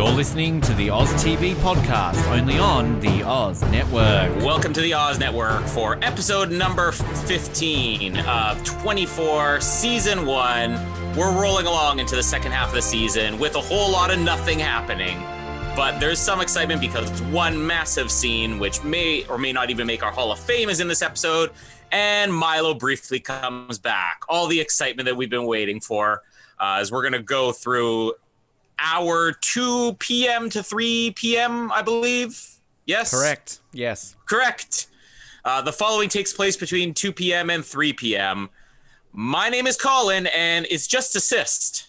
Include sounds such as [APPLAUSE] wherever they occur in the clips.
You're listening to the Oz TV podcast, only on the Oz Network. Welcome to the Oz Network for episode number 15 of 24, season one. We're rolling along into the second half of the season with a whole lot of nothing happening. But there's some excitement because it's one massive scene, which may or may not even make our Hall of Fame, is in this episode. And Milo briefly comes back. All the excitement that we've been waiting for uh, as we're going to go through hour 2 p.m. to 3 p.m., I believe. Yes? Correct. Yes. Correct. Uh, the following takes place between 2 p.m. and 3 p.m. My name is Colin, and it's just assist.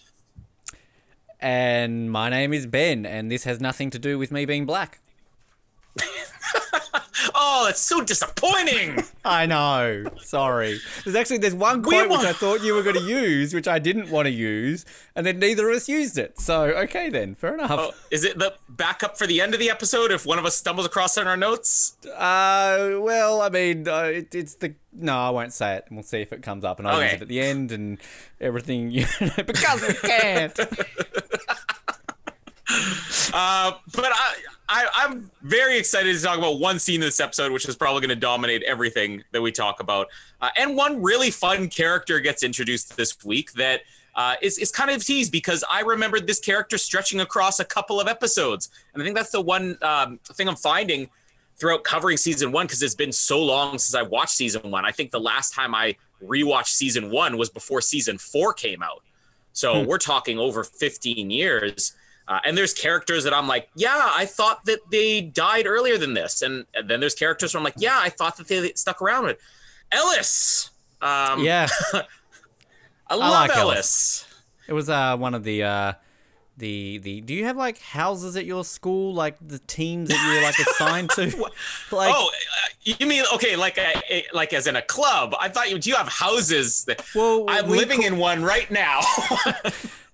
And my name is Ben, and this has nothing to do with me being black. [LAUGHS] Oh, that's so disappointing. [LAUGHS] I know. Sorry. There's actually there's one quote which I thought you were going to use, which I didn't want to use, and then neither of us used it. So okay then, fair enough. oh, is it the backup for the end of the episode if one of us stumbles across it in our notes? Uh, well, I mean, uh, it, it's the no, I won't say it, and we'll see if it comes up, and I'll use it at the end and everything. [LAUGHS] You know, because we can't. [LAUGHS] [LAUGHS] Uh, but I, I, I'm very excited to talk about one scene in this episode, which is probably going to dominate everything that we talk about. Uh, and one really fun character gets introduced this week that uh, is, is kind of teased because I remembered this character stretching across a couple of episodes. And I think that's the one um, thing I'm finding throughout covering season one because it's been so long since I watched season one. I think the last time I rewatched season one was before season four came out. So we're talking over 15 years. Uh, and there's characters that I'm like, yeah, I thought that they died earlier than this. And, and then there's characters where I'm like, yeah, I thought that they stuck around with Ellis. Um, yeah, [LAUGHS] I love like Ellis. Ellis. it was uh one of the uh the the. Do you have like houses at your school, like the teams that you're like assigned to? [LAUGHS] [LAUGHS] like, oh, uh, you mean okay, like a, a- like as in a club? I thought you do you have houses? That, Well, I'm we living in one right now.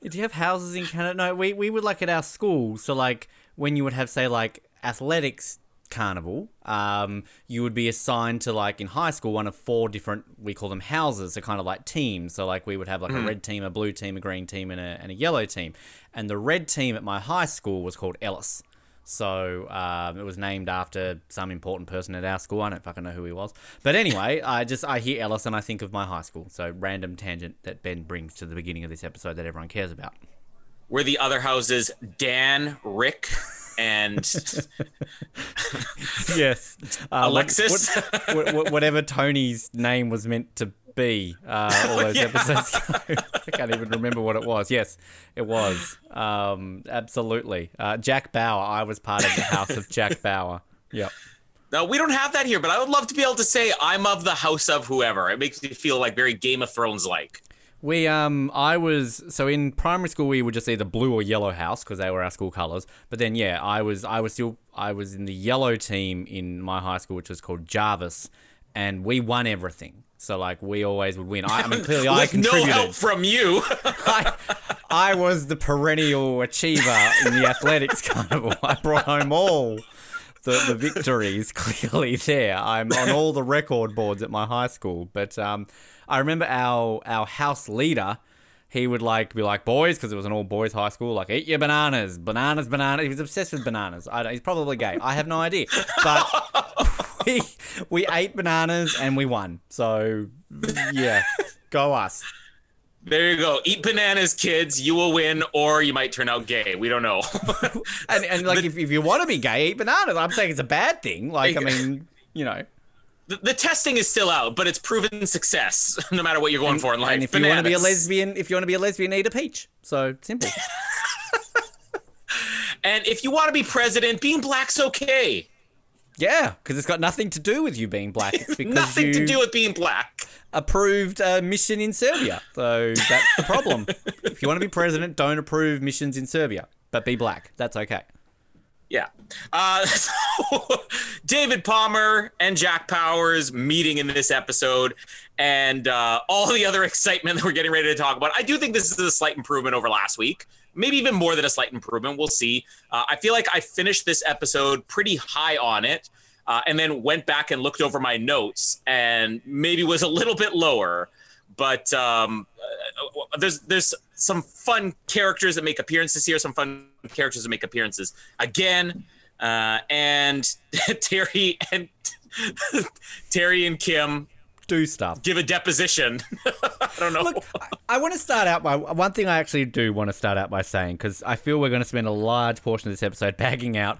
Do you have houses in Canada? No, we, we would like at our school. So like when you would have say like athletics carnival, um, you would be assigned to like in high school one of four different we call them houses, so kind of like teams. So like we would have like a red team, a blue team, a green team, and a and a yellow team. And the red team at my high school was called Ellis. So um, it was named after some important person at our school. I don't fucking know who he was, but anyway, [LAUGHS] I just I hear Ellis and I think of my high school. So random tangent that Ben brings to the beginning of this episode that everyone cares about. Were the other houses Dan, Rick, and [LAUGHS] Yes, [LAUGHS] uh, Alexis? what- what- what- whatever Tony's name was meant to be. Uh, all those [LAUGHS] yeah. episodes ago. [LAUGHS] I can't even remember what it was. Yes, it was. Um, absolutely. Uh, Jack Bauer. I was part of the house of Jack [LAUGHS] Bauer. Yep. No, we don't have that here, but I would love to be able to say I'm of the house of whoever. It makes me feel like very Game of Thrones like. We um I was so in primary school we were just either blue or yellow house because they were our school colors. But then yeah, I was I was still I was in the yellow team in my high school which was called Jarvis and we won everything. So like we always would win. I, I mean [LAUGHS] clearly I With no help from you. [LAUGHS] I, I was the perennial achiever in the athletics [LAUGHS] carnival. I brought home all the, the victories clearly there. I'm on all the record boards at my high school. But um, I remember our our house leader. He would like be like boys because it was an all boys high school. Like eat your bananas, bananas, bananas. He was obsessed with bananas. I don't, he's probably gay. I have no idea. But we ate bananas and we won. So yeah, go us. there you go. Eat bananas, kids. You will win, or you might turn out gay. We don't know. [LAUGHS] And, and like, if, if you want to be gay, eat bananas. I'm saying it's a bad thing. Like, I mean, you know. the, the testing is still out, but it's proven success [LAUGHS] no matter what you're going for in life. And if you want to be a lesbian, if you want to be a lesbian, eat a peach. So simple. [LAUGHS] and if you want to be president, being black's okay. Yeah, because it's got nothing to do with you being black. It's [LAUGHS] because Nothing to do with being black. approved a mission in Serbia. So that's the problem. [LAUGHS] if you want to be president, don't approve missions in Serbia, but be black. That's okay. Yeah. Uh, [LAUGHS] so David Palmer and Jack Bauer meeting in this episode, and uh, all the other excitement that we're getting ready to talk about. I do think this is a slight improvement over last week. Maybe even more than a slight improvement. We'll see. Uh, I feel like I finished this episode pretty high on it, uh, and then went back and looked over my notes, and maybe was a little bit lower. But um, uh, there's there's some fun characters that make appearances here, some fun characters that make appearances again, uh, and [LAUGHS] Terry and [LAUGHS] Terry and Kim Do stuff. give a deposition. [LAUGHS] I don't know. Look, I, I want to start out by one thing I actually do want to start out by saying because I feel we're going to spend a large portion of this episode [LAUGHS] bagging out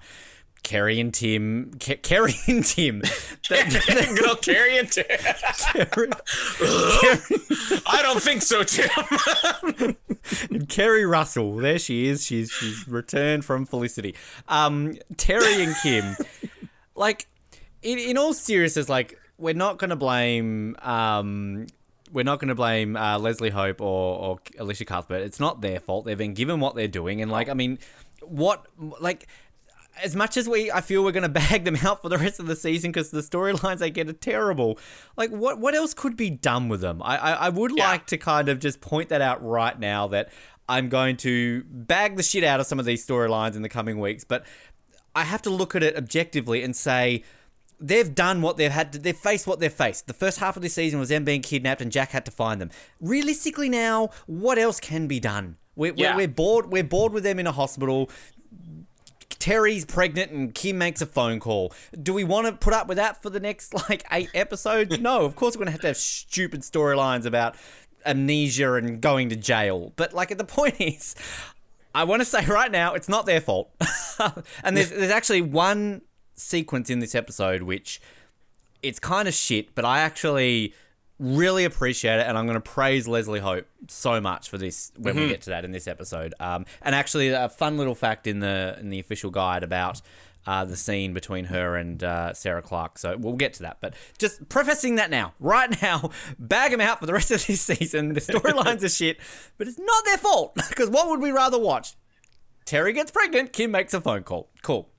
Kerry and Tim, Ke- Kerry [LAUGHS] and Tim. Good old Kerry and Tim. Kerry, I don't think so, Tim. Keri Russell, there she is. She's she's returned from Felicity. Um, Terry and Kim, like in in all seriousness, like we're not going to blame um. We're not going to blame uh, Leslie Hope or, or Elisha Cuthbert. It's not their fault. They've been given what they're doing, and like, I mean, what like as much as we I feel we're going [LAUGHS] to bag them out for the rest of the season because the storylines they get are terrible. Like what what else could be done with them? I I, I would Yeah. like to kind of just point that out right now that I'm going to bag the shit out of some of these storylines in the coming weeks, but I have to look at it objectively and say they've done what they've had to they've faced what they've faced the first half of this season was them being kidnapped and jack had to find them realistically now what else can be done we're, Yeah. we're, we're bored we're bored with them in a hospital Terry's pregnant and Kim makes a phone call. Do we want to put up with that for the next [LAUGHS] like eight episodes? No, of course we're gonna have to have stupid storylines about amnesia and going to jail. But like at the point [LAUGHS] is, I want to say right now it's not their fault. [LAUGHS] and there's there's actually one sequence in this episode which it's kind of shit, but I actually really appreciate it, and I'm going to praise Leslie Hope so much for this when we get to that in this episode. Um, and actually, a fun little fact in the in the official guide about. Uh, the scene between her and uh, Sarah Clarke. So we'll get to that. But just prefacing that now, right now, bag them out for the rest of this season. The storylines are shit, but it's not their fault. Because what would we rather watch? Terry gets pregnant, Kim makes a phone call. Cool.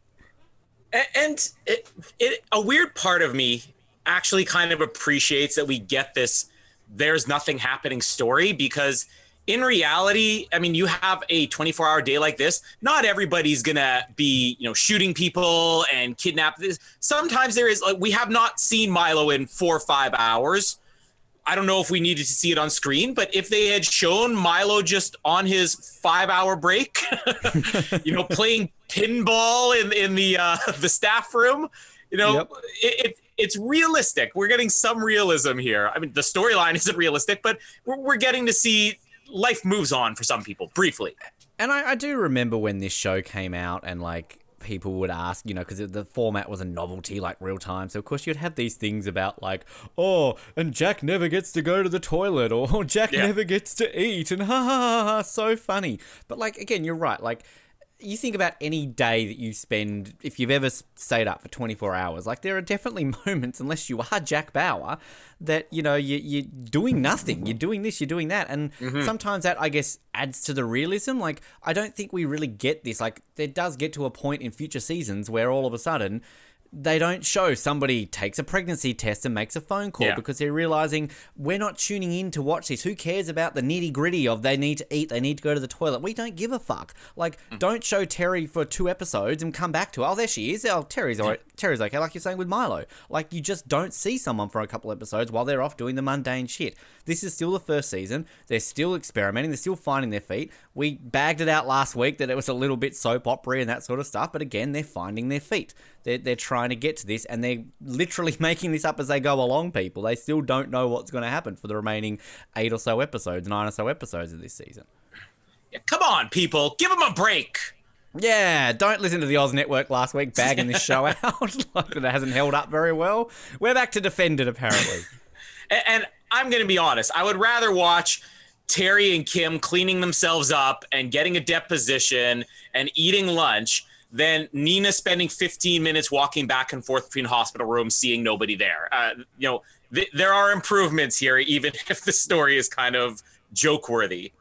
And it, it a weird part of me actually kind of appreciates that we get this there's nothing happening story because in reality i mean you have a 24 hour day like this. Not everybody's gonna be you know shooting people and kidnap this sometimes there is like we have not seen milo in four or five hours. I don't know if we needed to see it on screen, but if they had shown Milo just on his five-hour break, [LAUGHS] you know, playing pinball in in the uh, [LAUGHS] the staff room, you know, Yep. it, it it's realistic. We're getting some realism here. I mean, the storyline [LAUGHS] isn't realistic, but we're, we're getting to see life moves on for some people briefly. And I, I do remember when this show came out and like people would ask, you know, because the format was a novelty, like real time. So of course you'd have these things about like, oh, and Jack never gets to go to the toilet, [LAUGHS] or "Oh, Jack Yeah. never gets to eat, and ha ha ha ha, so funny. But like again, you're right. Like you think about any day that you spend, if you've ever stayed up for 24 hours, like there are definitely [LAUGHS] moments, unless you are Jack Bauer, that, you know, you, you're doing nothing. You're doing this, you're doing that. And mm-hmm. sometimes that, I guess, adds to the realism. Like, I don't think we really get this. Like, there does get to a point in future seasons where all of a sudden, they don't show somebody takes a pregnancy test and makes a phone call Yeah. because they're realizing we're not tuning in to watch this. Who cares about the nitty gritty of they need to eat, they need to go to the toilet? We don't give a fuck. Like, mm. don't show Terry for two episodes and come back to oh there she is. Oh Terry's alright. Terry's okay. Like you're saying with Milo. Like you just don't see someone for a couple episodes while they're off doing the mundane shit. This is still the first season. They're still experimenting. They're still finding their feet. We bagged it out last week that it was a little bit soap opera and that sort of stuff. But again, they're finding their feet. They're, they're trying to get to this and they're literally [LAUGHS] making this up as they go along, people. They still don't know what's going to happen for the remaining eight or so episodes, nine or so episodes of this season. Yeah, come on, people, give them a break. Yeah, don't listen to the Oz Network last week bagging this show [LAUGHS] out [LAUGHS] like that it hasn't held up very well. We're back to defend it apparently. And, and I'm going to be honest, I would rather watch Terry and Kim cleaning themselves up and getting a deposition and eating lunch than Nina spending 15 minutes walking back and forth between hospital rooms, seeing nobody there. Uh, you know, th- there are improvements here, even [LAUGHS] if the story is kind of joke worthy.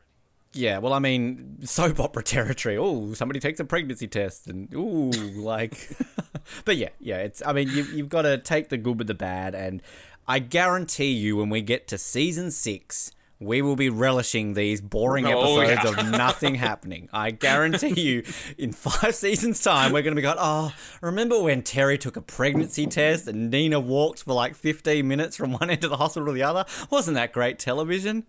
Yeah, well, I mean, soap opera territory. Oh, somebody takes a pregnancy test, and ooh, like, [LAUGHS] but yeah, yeah. It's. I mean, you, you've got to take the good with the bad, and I guarantee you, when we get to season six, we will be relishing these boring Oh, episodes yeah. of nothing happening. I guarantee you, in five [LAUGHS] seasons' time, we're going to be going, oh, remember when Terry took a pregnancy test and Nina walked for like 15 minutes from one end of the hospital to the other? Wasn't that great television?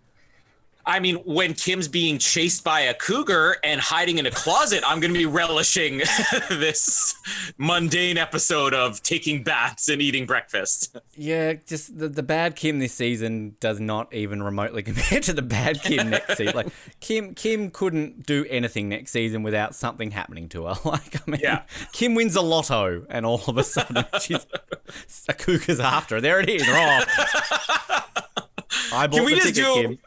I mean, when Kim's being chased by a cougar and hiding in a closet, I'm going to be relishing [LAUGHS] this mundane episode of taking baths and eating breakfast. Yeah, just the, the bad Kim this season does not even remotely [LAUGHS] compare to the bad Kim next [LAUGHS] season. Like Kim, Kim couldn't do anything next season without something happening to her. Like I mean, Yeah. Kim wins a lotto, and all of a sudden she's a cougar's after her. There it is. Oh. I bought Can we the just ticket, do? Kim.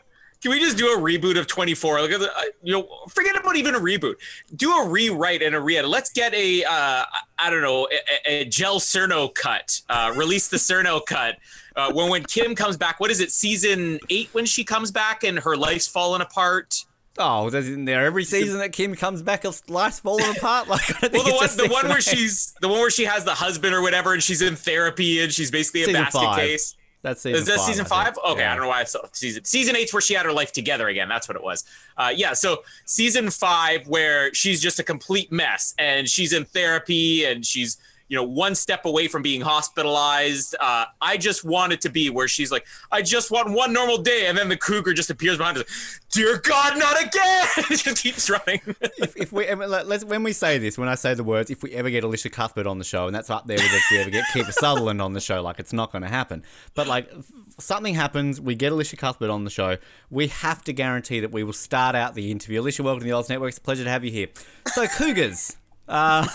Can we just do a reboot of 24? Like, uh, you know, forget about even a reboot. Do a rewrite and a re-edit. Let's get a, uh, I don't know, a, a Joel Surnow cut. Uh, release the Surnow cut. Uh, when when Kim comes back, what is it? Season eight when she comes back and her life's fallen apart. Oh, isn't there every season that Kim comes back, life's falling apart? [LAUGHS] Like, Well, the one, the one where she's the one where she has the husband or whatever, and she's in therapy and she's basically a Season basket five. case. That's season Is that five, season five? Okay, Yeah. I don't know why I saw season season eight's where she had her life together again. That's what it was. Uh, yeah, so season five where she's just a complete mess and she's in therapy and she's you know one step away from being hospitalized. Uh, I just want it to be where she's like, I just want one normal day, and then the cougar just appears behind her. Dear God, not again! [LAUGHS] Just keeps running. if, if we let- let's, when we say this, when I say the words, if we ever get Elisha Cuthbert on the show, and that's up there with if we ever get Kiefer [LAUGHS] Sutherland on the show, like it's not going to happen. But like something happens, we get Elisha Cuthbert on the show, we have to guarantee that we will start out the interview. Elisha, welcome to the Oz Network. It's a pleasure to have you here. So Cougars, uh,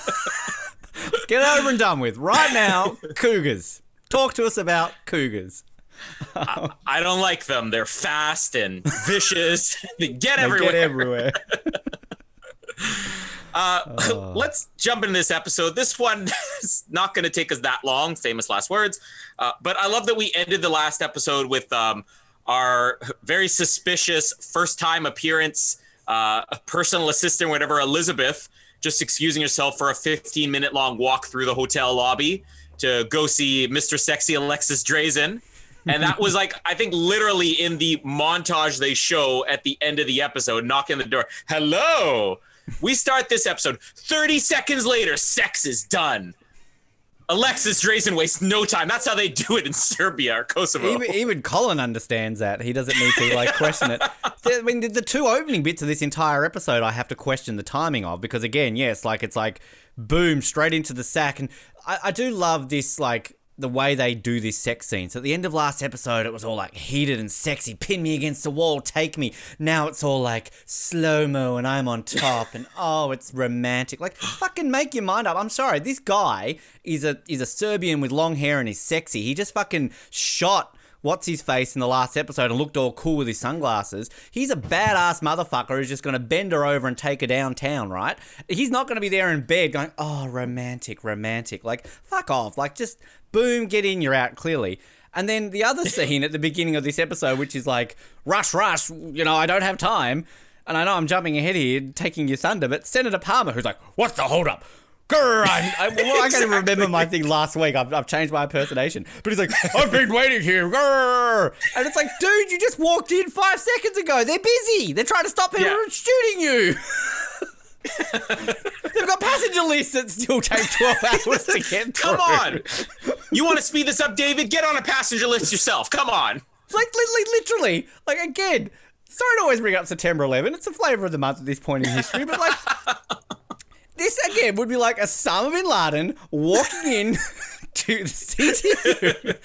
[LAUGHS] let's get it over and done with right now. Cougars, talk to us about Cougars. I don't like them. They're fast and vicious. [LAUGHS] they get They everywhere. get everywhere. [LAUGHS] Uh, let's jump into this episode. This one [LAUGHS] is not going to take us that long. Famous last words. Uh, but I love that we ended the last episode with um, our very suspicious first time appearance, uh, personal assistant, whatever, Elizabeth, just excusing herself for a 15 minute long walk through the hotel lobby to go see Mr. Sexy Alexis Drazen. And that was like, I think literally in the montage they show at the end of the episode, knock on the door. Hello. We start this episode. 30 seconds later, sex is done. Alexis Drazen wastes no time. That's how they do it in Serbia or Kosovo. even, even Colin understands that. He doesn't need to like question it. I mean, the, the two opening bits of this entire episode, I have to question the timing of because again, yes, like it's like boom straight into the sack, and I, I do love this like the way they do this sex scene. So at the end of last episode, it was all like heated and sexy. Pin me against the wall, take me. Now it's all like slow mo, and I'm on top, and [LAUGHS] oh, it's romantic. Like fucking make your mind up. I'm sorry, this guy is a is a Serbian with long hair and he's sexy. He just fucking shot what's his face in the last episode and looked all cool with his sunglasses. He's a badass motherfucker who's just going to bend her over and take her downtown, right? He's not going to be there in bed going, oh, romantic, romantic. Like, fuck off. Like, just boom, get in, you're out, clearly. And then the other [LAUGHS] scene at the beginning of this episode, which is like, rush, rush, you know, I don't have time. And I know I'm jumping ahead here, taking your thunder, but Senator Palmer, who's like, what's the holdup? Grr, I, I, well, I can't even remember my thing last week. I've, I've changed my impersonation. But he's like, [LAUGHS] I've been waiting here. Grr. And it's like, dude, you just walked in five seconds ago. They're busy. They're trying to stop people Yeah. from shooting you. [LAUGHS] They've got passenger lists that still take 12 [LAUGHS] hours to get through. Come on. You want to speed this up, David? Get on a passenger list yourself. Come on. Like, li- li- literally, like, again, sorry to always bring up September 11. It's the flavor of the month at this point in history, but like, this again would be like Osama bin Laden walking in [LAUGHS] to the CTU.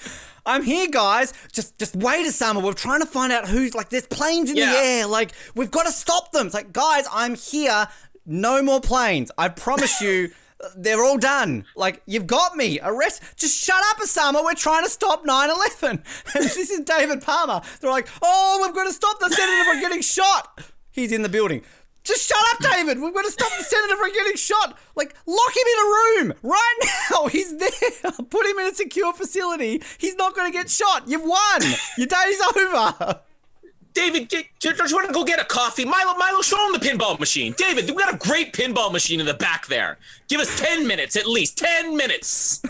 I'm here, guys. Just, just wait, Osama. We're trying to find out who's like. There's planes in Yeah. the air. Like, we've got to stop them. It's like, guys, I'm here. no more planes. I promise you. [LAUGHS] They're all done. Like, you've got me. Arrest. Just shut up, Osama. We're trying to stop 9 11. [LAUGHS] And this is David Palmer. They're like, oh, we've got to stop the senator from getting shot. He's in the building. Just shut up, David. We've got to stop the senator from getting shot. Like, lock him in a room right now. [LAUGHS] He's there. [LAUGHS] Put him in a secure facility. He's not going to get shot. You've won. Your day's [LAUGHS] over. David, get, don't you want to go get a coffee? Milo, Milo, show him the pinball machine. David, we got a great pinball machine in the back there. Give us 10 minutes at least. 10 minutes.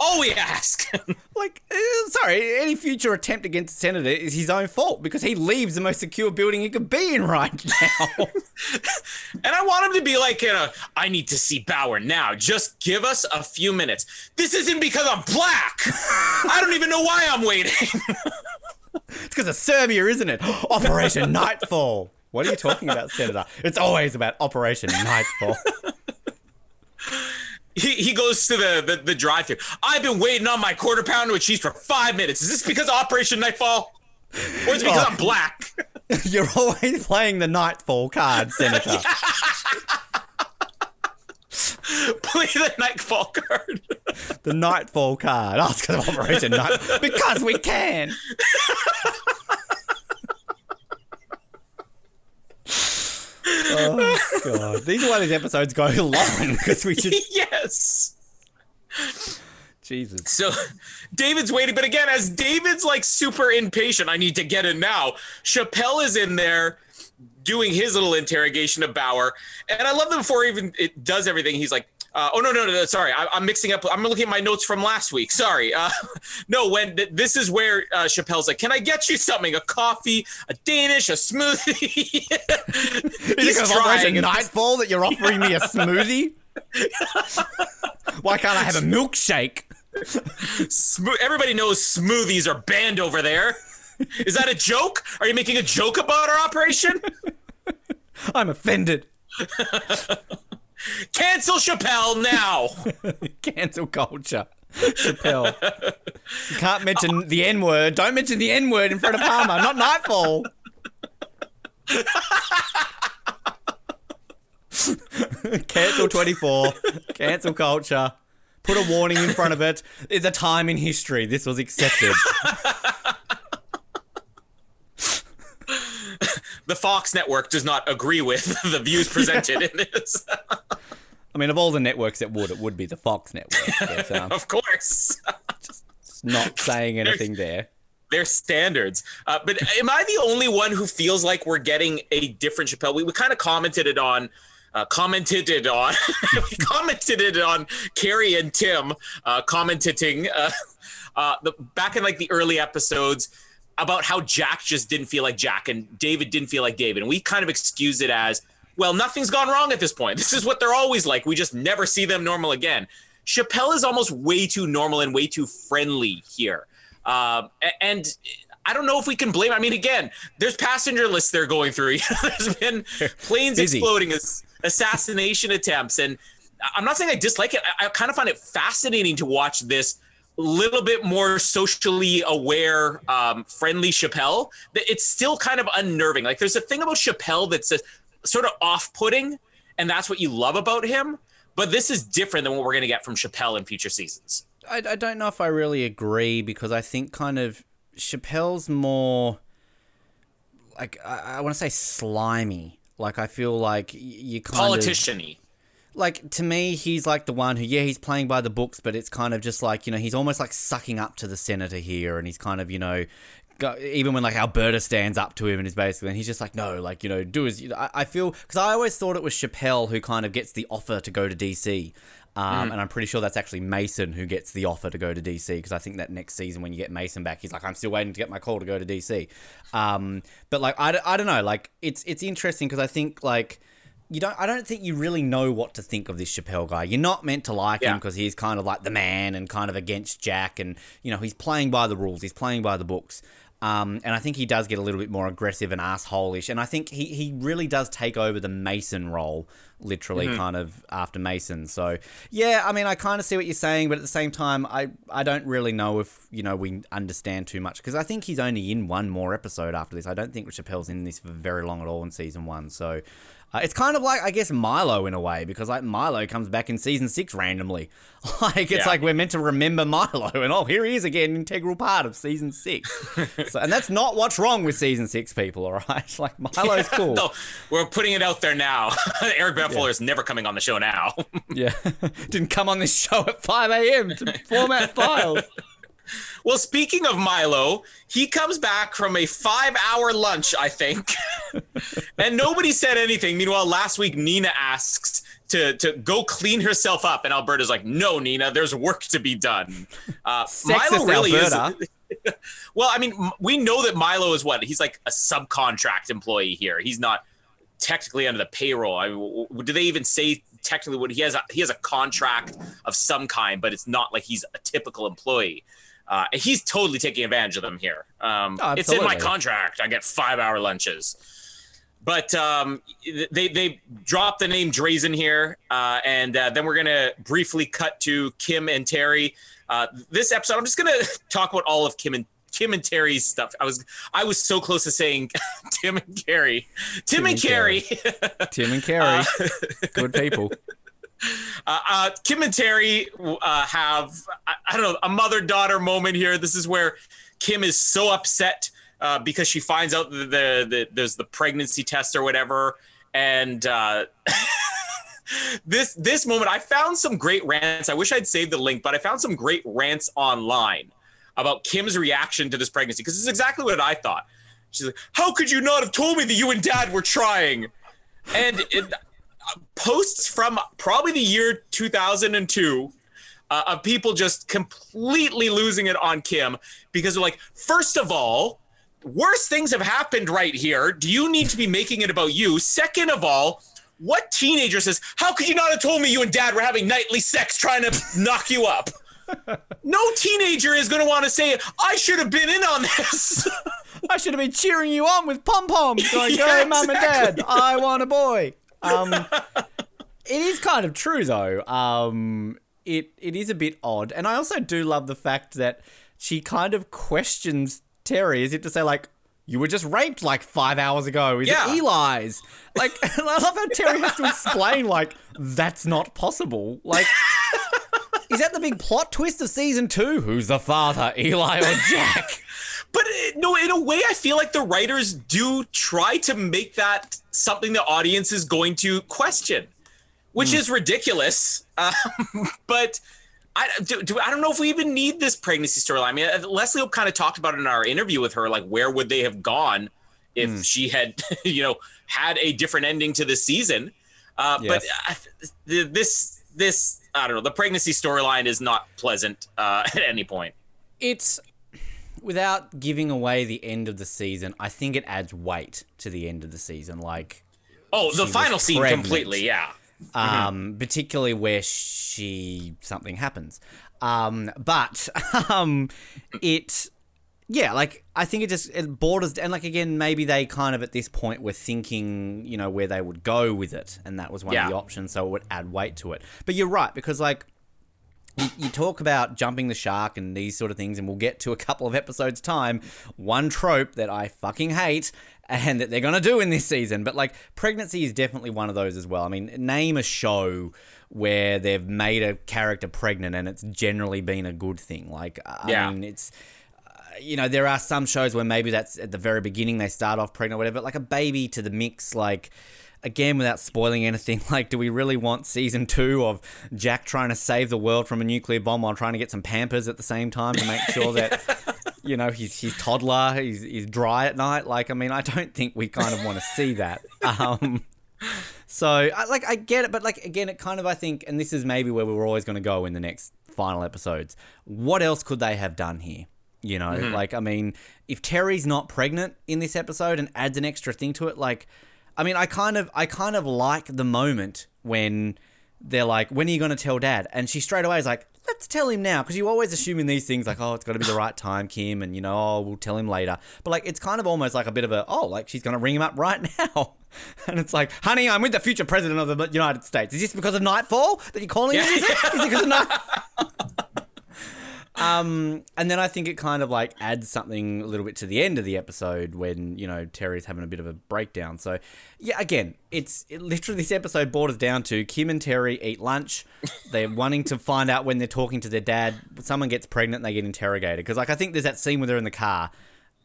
All we ask. [LAUGHS] like, uh, sorry, any future attempt against the senator is his own fault because he leaves the most secure building he could be in right now. [LAUGHS] and I want him to be like, you know, I need to see Bauer now. Just give us a few minutes. This isn't because I'm black. [LAUGHS] I don't even know why I'm waiting. it's because of Serbia, isn't it? [GASPS] Operation Nightfall. What are you talking about, Senator? It's always about Operation Nightfall. He, he goes to the, the, the drive thru I've been waiting on my quarter pounder with cheese for five minutes. Is this because of Operation Nightfall? Or is it because oh. I'm black? [LAUGHS] You're always playing the Nightfall card, Senator. [LAUGHS] Play the Nightfall card. the Nightfall card. Oh, it's because of Operation Night. [LAUGHS] Because we can. Oh god, these are why these episodes go [LAUGHS] long because we just [LAUGHS] yes. Jesus. So David's waiting, but again, as David's like super impatient, I need to get in now. Chappelle is in there doing his little interrogation of Bauer, and I love that before even it does everything, he's like, uh, oh no, no, no! no Sorry, I, am mixing up. I'm looking at my notes from last week. Sorry. Uh, [LAUGHS] no, when th- this is where uh, Chappelle's like, "Can I get you something? A coffee, a Danish, a smoothie?" [LAUGHS] He's trying. Nightfall that you're offering me a smoothie. [LAUGHS] Why can't I have a milkshake? Smo- Everybody knows smoothies are banned over there. Is that a joke? Are you making a joke about our operation? I'm offended. Cancel Chappelle now. [LAUGHS] Cancel culture. Chappelle. You can't mention the N word. Don't mention the N word in front of Palmer. Not Nightfall. [LAUGHS] Cancel 24. Cancel culture. Put a warning in front of it. It's a time in history. This was accepted. The Fox network does not agree with [LAUGHS] the views presented in this. [LAUGHS] I mean, of all the networks that would, it would be the Fox network. But, [LAUGHS] um, of course. just, just not saying anything there. Their standards. Uh, but am I the only one who feels like we're getting a different Chappelle? We, we kind of commented it on. Uh, commented it on we commented it on Carrie and Tim uh, commenting uh, uh, the, back in like the early episodes about how Jack just didn't feel like Jack and David didn't feel like David. And we kind of excuse it as, well, nothing's gone wrong at this point. [LAUGHS] This is what they're always like. We just never see them normal again. Chappelle is almost way too normal and way too friendly here. Um, and I don't know if we can blame. I mean, again, there's passenger lists they're going through. [LAUGHS] there's been [LAUGHS] planes exploding, assassination attempts, and I'm not saying I dislike it. I, I kind of find it fascinating to watch this little bit more socially aware, um, friendly Chappelle, it's still kind of unnerving. Like there's a thing about Chappelle that's a, sort of off-putting, and that's what you love about him. But this is different than what we're going to get from Chappelle in future seasons. I, I don't know if I really agree because I think kind of Chappelle's more like I, I want to say slimy. Like I feel like you kind politician-y. of like to me, he's like the one who, yeah, he's playing by the books, but it's kind of just like you know, he's almost like sucking up to the senator here, and he's kind of you know, even when like Alberta stands up to him and is basically, and he's just like, no, like you know, do as you I, I feel because I always thought it was Chappelle who kind of gets the offer to go to DC. Um, mm. And I'm pretty sure that's actually Mason who gets the offer to go to DC because I think that next season when you get Mason back, he's like, I'm still waiting to get my call to go to DC. Um, but like, I, I don't know, like it's it's interesting because I think like you don't I don't think you really know what to think of this Chappelle guy. You're not meant to like yeah. him because he's kind of like the man and kind of against Jack and you know, he's playing by the rules, he's playing by the books. Um, and I think he does get a little bit more aggressive and assholish. And I think he, he really does take over the Mason role, literally, kind of after Mason. So, yeah, I mean, I kind of see what you're saying, but at the same time, I, I don't really know if, you know, we understand too much. Because I think he's only in one more episode after this. I don't think Chappelle's in this for very long at all in season one. So, uh, it's kind of like, I guess, Milo in a way, because like Milo comes back in season six randomly. [LAUGHS] like it's Yeah. like we're meant to remember Milo, [LAUGHS] and oh, here he is again, integral part of season six. [LAUGHS] so, and that's not what's wrong with season six, people. All right, like Milo's cool. No, we're putting it out there now. Eric Balfour is never coming on the show now. Yeah, didn't come on this show at five a.m. to format files. well, speaking of Milo, he comes back from a five-hour lunch, I think, [LAUGHS] and nobody said anything. Meanwhile, last week Nina asks to to go clean herself up, and Alberta's like, "No, Nina, there's work to be done." Uh, Sexist Alberta. is. [LAUGHS] well, I mean, we know that Milo is what he's like a subcontract employee here. He's not technically under the payroll. I mean, do they even say technically what he has? A, he has a contract of some kind, but it's not like he's a typical employee. Uh, he's totally taking advantage of them here. Um, Oh, it's in my contract. I get five hour lunches. But um, they they drop the name Drazen here, uh, and uh, then we're gonna briefly cut to Kim and Terry. Uh, this episode, I'm just gonna [LAUGHS] talk about all of Kim and Kim and Terry's stuff. I was I was so close to saying [LAUGHS] Tim and Carrie, Tim, and and Carrie. Tim and Carrie, [LAUGHS] good people. uh, uh, Kim and Terry uh, have I, I don't know a mother daughter moment here. This is where Kim is so upset uh, because she finds out that the, the there's the pregnancy test or whatever, and uh, [LAUGHS] this this moment I found some great rants. I wish I'd saved the link, but I found some great rants online about Kim's reaction to this pregnancy because it's exactly what I thought. She's like, "How could you not have told me that you and Dad were trying?" And it, posts from probably the year 2002 uh, of people just completely losing it on Kim because they're like, first of all, worse things have happened right here. Do you need to be making it about you? Second of all, what teenager says, How could you not have told me you and dad were having nightly sex trying to [LAUGHS] knock you up? [LAUGHS] No teenager is going to want to say, I should have been in on this. [LAUGHS] I should have been cheering you on with pom poms, going, Yeah, "Go, mum and dad! I want a boy." Um, it is kind of true though. Um, it it is a bit odd, and I also do love the fact that she kind of questions Terry Is it to say like. You were just raped like five hours ago. Is Yeah. it Eli's? Like, [LAUGHS] [LAUGHS] I love how Terry has to explain, like, that's not possible. Like, [LAUGHS] is that the big plot twist of season two? Who's the father, Eli or Jack? But uh, no, in a way, I feel like the writers do try to make that something the audience is going to question, which is ridiculous. Um, but I do, do. I don't know if we even need this pregnancy storyline. I mean, uh, Leslie Hope kind of talked about it in our interview with her. Like, where would they have gone if she had, [LAUGHS] you know, had a different ending to the season? Uh, But Yes. uh, th- this, this, I don't know. The pregnancy storyline is not pleasant uh, [LAUGHS] at any point. it's without giving away the end of the season. I think it adds weight to the end of the season, like Oh, the final scene pregnant. completely. Yeah. Um, particularly where she something happens. Um, but [LAUGHS] um, it, yeah, like I think it just it borders and like again maybe they kind of at this point were thinking you know where they would go with it, and that was one Yeah. of the options, so it would add weight to it. But you're right because like you talk about jumping the shark and these sort of things, and we'll get to a couple of episodes time. One trope that I fucking hate and that they're gonna do in this season, but like pregnancy is definitely one of those as well. I mean, name a show where they've made a character pregnant and it's generally been a good thing. Like, I Yeah. mean, it's uh, you know, there are some shows where maybe that's at the very beginning they start off pregnant or whatever, but like a baby to the mix, like again without spoiling anything, [LAUGHS] like do we really want season two of Jack trying to save the world from a nuclear bomb while trying to get some pampers at the same time to make sure that [LAUGHS] you know he's his toddler he's, he's dry at night? Like, I mean, I don't think we kind of want to see that. [LAUGHS] Um so, I, like, I get it, but like again, it kind of I think, and this is maybe where we were always going to go in the next final episodes. What else could they have done here? You know, like I mean, if Terry's not pregnant in this episode and adds an extra thing to it, like, I mean, I kind of, I kind of like the moment when they're like, "When are you going to tell Dad?" And she straight away is like, let's tell him now because you always assume in these things like oh it's got to be the right time kim and you know oh we'll tell him later. But like it's kind of almost like a bit of a oh like she's gonna ring him up right [LAUGHS] now. And it's like honey i'm with the future president of the united states. Is this because of nightfall that you're calling me is it, because of night [LAUGHS] um, and then I think it kind of like adds something a little bit to the end of the episode when you know Terry's having a bit of a breakdown. So yeah, again, it's it, literally this episode borders down to Kim and Terry eat lunch. They're wanting to find out when they're talking to their dad. Someone gets pregnant, and they get interrogated because like I think there's that scene where they're in the car.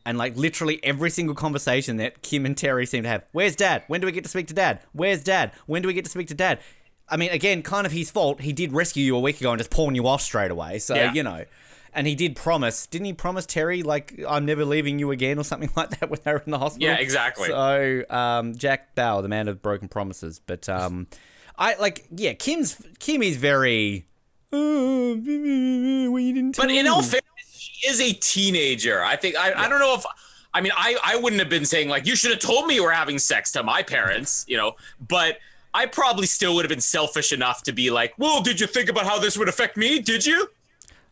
And like literally every single conversation that Kim and Terry seem to have. Where's dad? When do we get to speak to dad? Where's dad? When do we get to speak to dad? I mean, again, kind of his fault. He did rescue you a week ago and just pawn you off straight away. So, Yeah. you know. And he did promise, didn't he promise Terry, like, I'm never leaving you again or something [LAUGHS] like that when they were in the hospital? Yeah, exactly. So, um, Jack Bauer, the man of broken promises. But, um, I, like, yeah, Kim's, Kim is very, oh, well, you didn't But in all fairness, she is a teenager. I think I, I don't know if I mean I I wouldn't have been saying like you should have told me you were having sex to my parents, you know, but I probably still would have been selfish enough to be like, well, did you think about how this would affect me? Did you?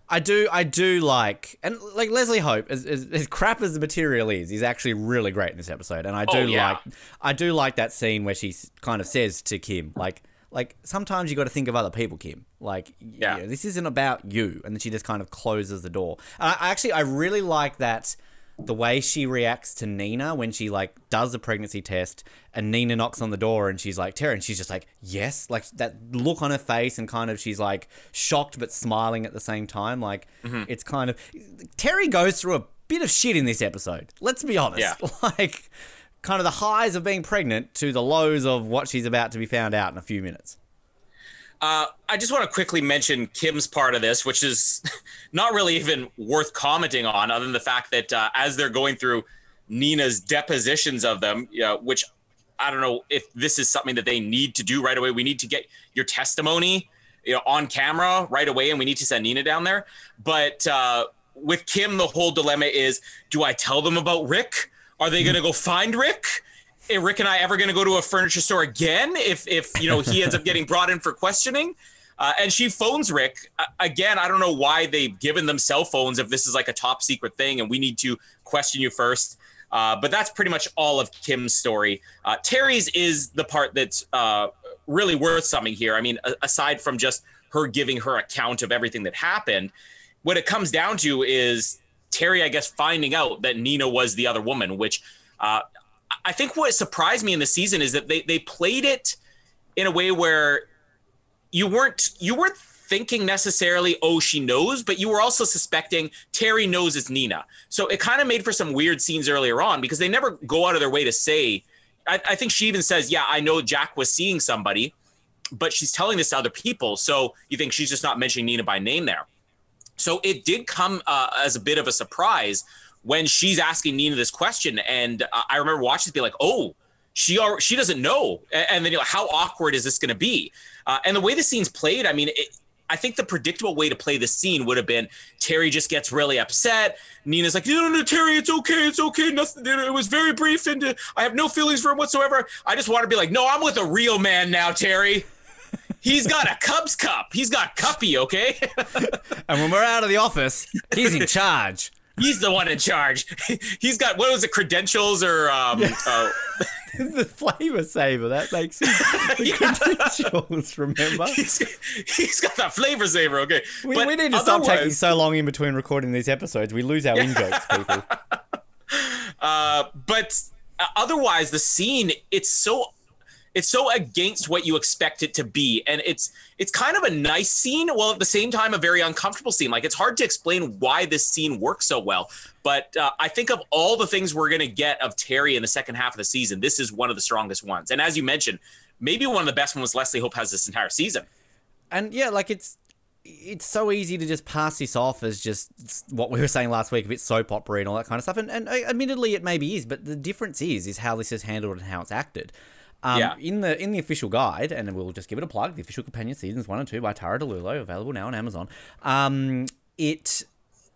I do, I do like, and like Leslie Hope, as, as, as crap as the material is, he's actually really great in this episode, and I do Oh, yeah. like, I do like that scene where she kind of says to Kim, like, like sometimes you got to think of other people, Kim. Like, Yeah. yeah, this isn't about you, and then she just kind of closes the door. And I, I actually, I really like that the way she reacts to Nina when she like does the pregnancy test and Nina knocks on the door and she's like Terry and she's just like yes like that look on her face and kind of she's like shocked but smiling at the same time like mm-hmm. it's kind of Terry goes through a bit of shit in this episode let's be honest. Yeah. [LAUGHS] like kind of the highs of being pregnant to the lows of what she's about to be found out in a few minutes Uh, I just want to quickly mention Kim's part of this, which is [LAUGHS] not really even worth commenting on, other than the fact that uh, as they're going through Nina's depositions of them, you know, which I don't know if this is something that they need to do right away. We need to get your testimony, you know, on camera right away, and we need to send Nina down there. But uh, with Kim, the whole dilemma is: Do I tell them about Rick? Are they going to go find Rick? Rick and I ever going to go to a furniture store again if if you know he ends up getting brought in for questioning? Uh, and she phones Rick again. I don't know why they've given them cell phones if this is like a top secret thing and we need to question you first. Uh, but that's pretty much all of Kim's story. Uh, Terry's is the part that's uh, really worth something here. I mean, aside from just her giving her account of everything that happened, what it comes down to is Terry, I guess, finding out that Nina was the other woman, which uh, I think what surprised me in the season is that they they played it in a way where you weren't you weren't thinking necessarily oh she knows but you were also suspecting terry knows it's nina. So it kind of made for some weird scenes earlier on because they never go out of their way to say I, I think she even says yeah i know jack was seeing somebody but she's telling this to other people. So you think she's just not mentioning nina by name there. So it did come uh, as a bit of a surprise when she's asking Nina this question, and uh, I remember watching this be like, "Oh, she are, she doesn't know," A- and then you're like, "How awkward is this going to be?" Uh, and the way the scene's played, I mean, it, I think the predictable way to play the scene would have been Terry just gets really upset. Nina's like, "No, no, no, Terry, it's okay, it's okay. Nothing. It was very brief, and uh, I have no feelings for him whatsoever." I just want to be like, "No, I'm with a real man now, Terry." He's got a Cubs cup. He's got Cuppy, okay? [LAUGHS] and when we're out of the office he's in charge He's the one in charge. [LAUGHS] He's got what was it, credentials or um, uh, [LAUGHS] the flavor saver that makes sense [LAUGHS] the credentials remember he's, he's got that flavor saver. Okay, We, But we need to stop taking so long in between recording these episodes. We lose our in jokes, people. Uh, but uh, otherwise, the scene it's so it's so against what you expect it to be, and it's it's kind of a nice scene, while at the same time a very uncomfortable scene. Like it's hard to explain why this scene works so well. But uh, I think of all the things we're gonna get of Terry in the second half of the season, this is one of the strongest ones. And as you mentioned, maybe one of the best ones Leslie Hope has this entire season. And yeah, like it's it's so easy to just pass this off as just what we were saying last week, a bit soap opera and all that kind of stuff. And, and admittedly, it maybe is, but the difference is is how this is handled and how it's acted. Um, Yeah. In the in the official guide, and we'll just give it a plug. The official companion seasons one and two by Tara DiLullo, available now on Amazon. Um, it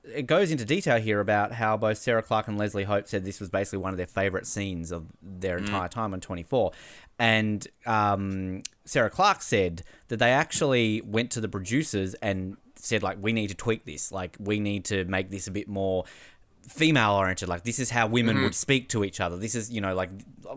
it goes into detail here about how both Sarah Clarke and Leslie Hope said this was basically one of their favorite scenes of their entire time on 24. And um, Sarah Clarke said that they actually went to the producers and said like we need to tweak this, like we need to make this a bit more female oriented like this is how women mm-hmm. would speak to each other. This is you know like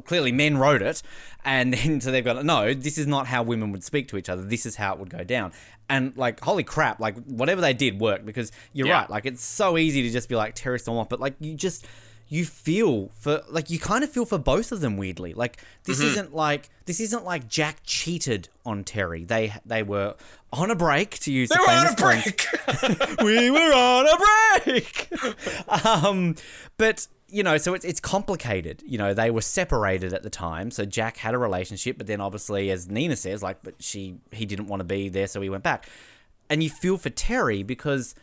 clearly men wrote it and then so they've got no this is not how women would speak to each other. This is how it would go down. And like holy crap like whatever they did worked because you're Yeah. right like it's so easy to just be like terry storm off but like you just you feel for like you kind of feel for both of them weirdly like this isn't like this isn't like jack cheated on terry they they were on a break to use They the were on a break. [LAUGHS] we were on a break. um, but you know, so it's it's complicated. You know, they were separated at the time, so Jack had a relationship, but then obviously, as Nina says, like, but she he didn't want to be there, so he went back. And you feel for Terry because.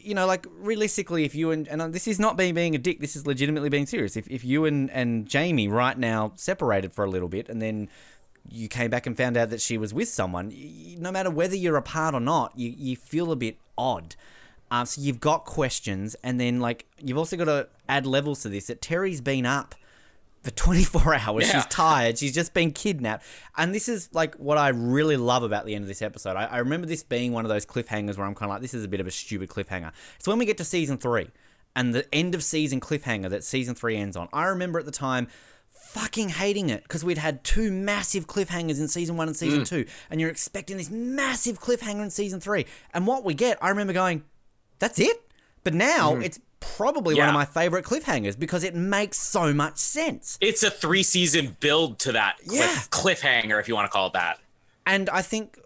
You know, like realistically, if you and and this is not being being a dick, this is legitimately being serious. If, if you and, and Jamie right now separated for a little bit, and then you came back and found out that she was with someone, no matter whether you're apart or not, you, you feel a bit odd. Um, so you've got questions, and then like you've also got to add levels to this. That Terry's been up for 24 [LAUGHS] hours. Yeah. She's tired. She's just been kidnapped. And this is like what I really love about the end of this episode. I, I remember this being one of those cliffhangers where I'm kind of like, this is a bit of a stupid cliffhanger. It's when we get to season three and the end of season cliffhanger that season three ends on. I remember at the time fucking hating it because we'd had two massive cliffhangers in season one and season Mm. two, and you're expecting this massive cliffhanger in season three. And what we get, I remember going, that's it? But now it's probably one of Mm-hmm. My favorite cliffhangers because it makes so much sense. it's a three season build to that cliff, Yeah. cliffhanger, if you want to call it that. And I think,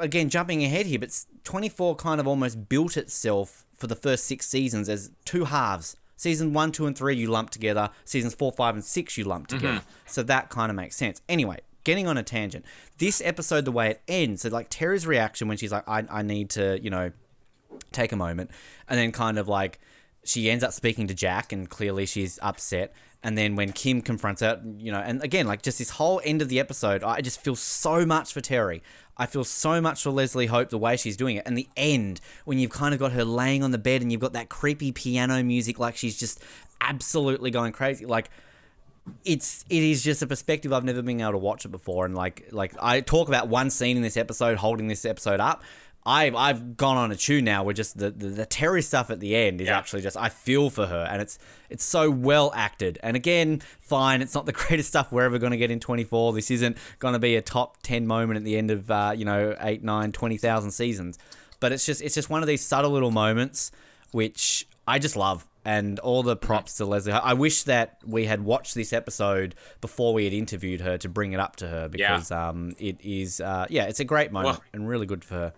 again, jumping ahead here, but 24 kind of almost built itself for the first six seasons as two halves. Season one, two, and three you lump together. Seasons four, five, and six you lump together. So that kind of makes sense. Anyway, getting on a tangent. This episode, the way it ends, so like Terry's reaction when she's like, I, I need to, you know, take a moment and then kind of like she ends up speaking to Jack and clearly she's upset. And then when Kim confronts her you know and again like just this whole end of the episode I just feel so much for Terry. I feel so much for Leslie Hope the way she's doing it. And the end when you've kind of got her laying on the bed and you've got that creepy piano music like she's just absolutely going crazy. Like it's it is just a perspective I've never been able to watch it before, and like like I talk about one scene in this episode holding this episode up. I've I've gone on a tune now where just the, the, the Terry stuff at the end is Yeah. actually just I feel for her and it's it's so well acted and again fine it's not the [LAUGHS] greatest stuff we're ever going to get in 24 this isn't going to be a top 10 moment at the end of uh, you know 8 9 20,000 seasons but it's just it's just one of these subtle little moments which I just love and all the props to Leslie. I wish that we had watched this episode before we had interviewed her to bring it up to her because um, it is uh, yeah, it's a great moment Well- and really good for her.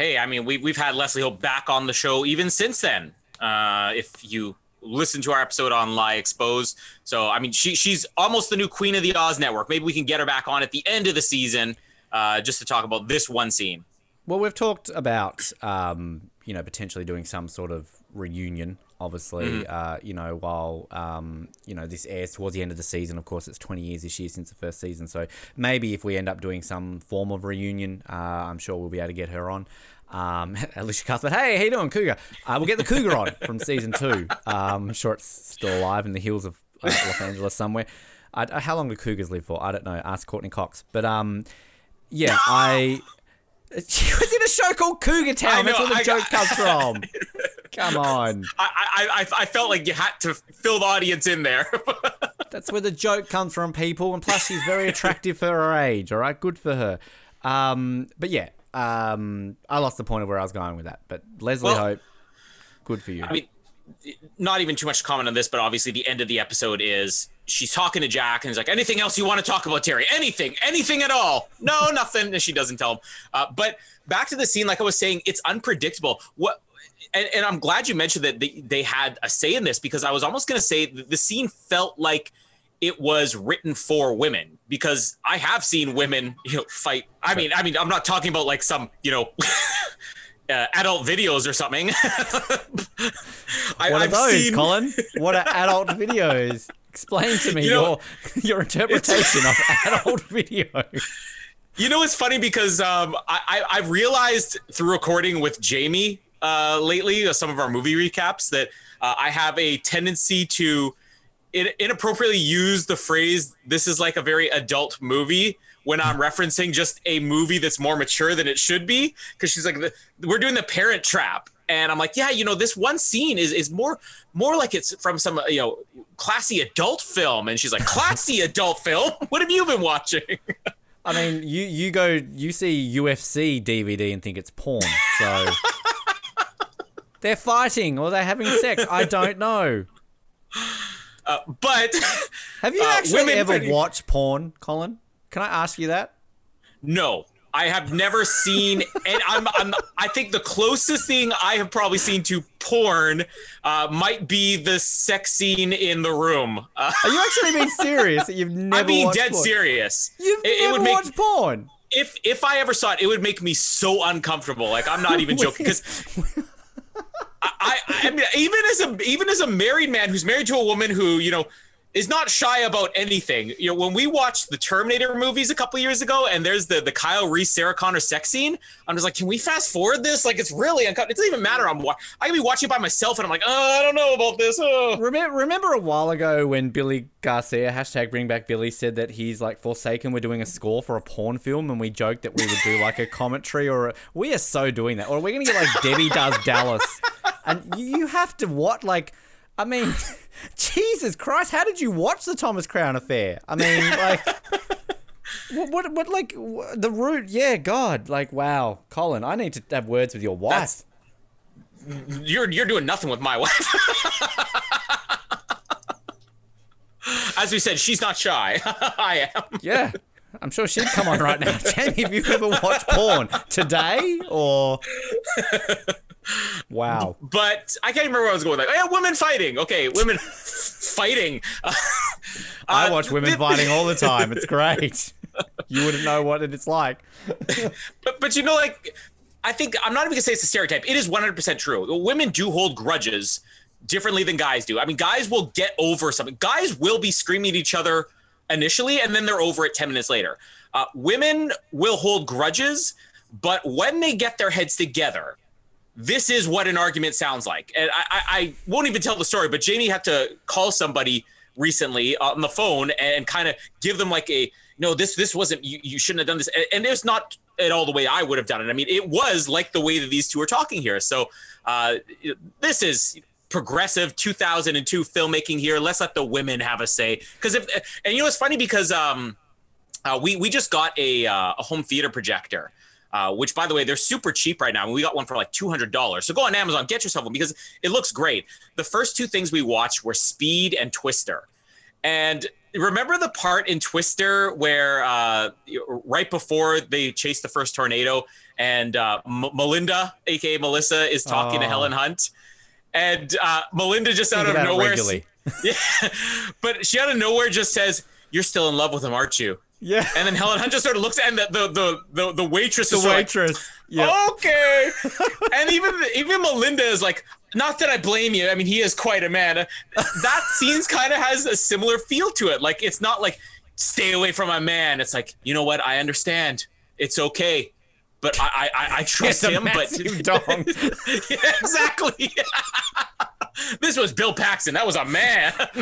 Hey, I mean, we, we've had Leslie Hope back on the show even since then. Uh, if you listen to our episode on Lie Exposed. So, I mean, she, she's almost the new queen of the Oz network. Maybe we can get her back on at the end of the season uh, just to talk about this one scene. Well, we've talked about um, you know potentially doing some sort of reunion. Obviously, uh, you know, while um, you know this airs towards the end of the season. Of course, it's 20 years this year since the first season. So maybe if we end up doing some form of reunion, uh, I'm sure we'll be able to get her on. Um, [LAUGHS] Elisha Cuthbert, hey, how you doing, Cougar? Uh, we'll get the Cougar on from season two. Um, I'm sure it's still alive in the hills of uh, Los Angeles somewhere. I, I- how long do Cougars live for? I don't know. Ask Courteney Cox. But um, yeah, I. [LAUGHS] She was in a show called Cougar Town. I That's where the I joke got- comes from. [LAUGHS] Come on. I, I, I, I felt like you had to fill the audience in there. [LAUGHS] That's where the joke comes from, people. And plus, she's very attractive for her age. All right, good for her. Um, but yeah, um, I lost the point of where I was going with that. But Leslie Well- Hope, good for you. I mean, not even too much to comment on this, but obviously the end of the episode is she's talking to Jack and he's like, anything else you want to talk about, Terry? Anything, anything at all? No, [LAUGHS] nothing. And she doesn't tell him. Uh, but back to the scene, like I was saying, it's unpredictable. What? And, and I'm glad you mentioned that they, they had a say in this because I was almost going to say the scene felt like it was written for women because I have seen women, you know, fight. I mean, I mean, I'm not talking about like some, you know, [LAUGHS] uh, adult videos or something. [LAUGHS] I, what are I've those, seen- Colin? [LAUGHS] What are adult videos? Explain to me You know- your your interpretation of adult videos. You know, it's funny because um, I, I I've realized through recording with Jamie uh, lately, uh, some of our movie recaps, that uh, I have a tendency to it inappropriately use the phrase "this is like a very adult movie" when I'm [LAUGHS] referencing just a movie that's more mature than it should be. Because she's like, "We're doing the Parent Trap," and I'm like, "Yeah, you know, this one scene is is more more like it's from some you know classy adult film." And she's like, "Classy [LAUGHS] adult film? What have you been watching?" I mean, you you go you see UFC DVD and think it's porn. So [LAUGHS] they're fighting or they're having sex. I don't [LAUGHS] know. Uh, but [LAUGHS] have you uh, actually ever pretty... watched porn, Colin? Can I ask you that? No, I have never seen, and I'm, I'm, i think the closest thing I have probably seen to porn uh, might be the sex scene in the room. Uh, Are you actually being [LAUGHS] serious? That you've never? I'm being dead porn? serious. You've it, never it would watched make, porn. If if I ever saw it, it would make me so uncomfortable. Like I'm not even joking because. I, I, mean, even as a even as a married man who's married to a woman who you know is not shy about anything. You know, when we watched the Terminator movies a couple years ago, and there's the the Kyle Reese Sarah Connor sex scene, I'm just like, can we fast forward this? Like, it's really uncomfortable. It doesn't even matter. I'm I can be watching it by myself, and I'm like, oh, I don't know about this. Oh. Remember, remember a while ago when Billy Garcia hashtag Bring Back Billy said that he's like Forsaken. We're doing a score for a porn film, and we joked that we would do like a [LAUGHS] commentary or a, we are so doing that, or we're gonna get like Debbie does Dallas, and you have to what like I mean, [LAUGHS] Jesus Christ, how did you watch the Thomas Crown affair? I mean, [LAUGHS] like, what, what, what, like, the root? Yeah, God, like, wow, Colin, I need to have words with your wife. That's, you're you're doing nothing with my wife. [LAUGHS] As we said, she's not shy. I am. Yeah. I'm sure she'd come on right now. Jamie, have you ever watched porn today or Wow. But I can't remember where I was going. Like, yeah, women fighting. Okay, women fighting. Uh, [LAUGHS] I watch women fighting all the time. It's great. [LAUGHS] you wouldn't know what it's like. [LAUGHS] but but you know, like I think I'm not even gonna say it's a stereotype. It is 100 percent true. Women do hold grudges differently than guys do. I mean, guys will get over something. Guys will be screaming at each other initially, and then they're over it 10 minutes later. Uh, women will hold grudges, but when they get their heads together this is what an argument sounds like. And I, I, I won't even tell the story, but Jamie had to call somebody recently on the phone and kind of give them like a no this this wasn't you, you shouldn't have done this. And it's not at all the way i would have done it. I mean it was like the way that these two are talking here. So uh, this is progressive 2002 filmmaking here. Let's let the women have a say. Because if and you know it's funny because um uh, we we just got a uh, a home theater projector uh, which by the way, they're super cheap right now. I mean, we got one for like $200. So go on Amazon, get yourself one because it looks great. The first two things we watched were Speed and Twister. And remember the part in Twister where uh, right before they chase the first tornado and uh, M- Melinda, aka Melissa, is talking oh. to Helen Hunt, and uh, Melinda just out of nowhere, [LAUGHS] yeah, but she out of nowhere just says, "You're still in love with him, aren't you?" Yeah. And then Helen Hunt just sort of looks at and the the the the, the waitress the is waitress. Like, yeah. Okay. [LAUGHS] and even even Melinda is like, not that I blame you. I mean, he is quite a man. That scene kind of has a similar feel to it. Like it's not like stay away from my man. It's like you know what? I understand. It's okay. But I I, I trust him. But you don't [LAUGHS] exactly. [LAUGHS] [LAUGHS] this was Bill Paxton. That was a man. [LAUGHS]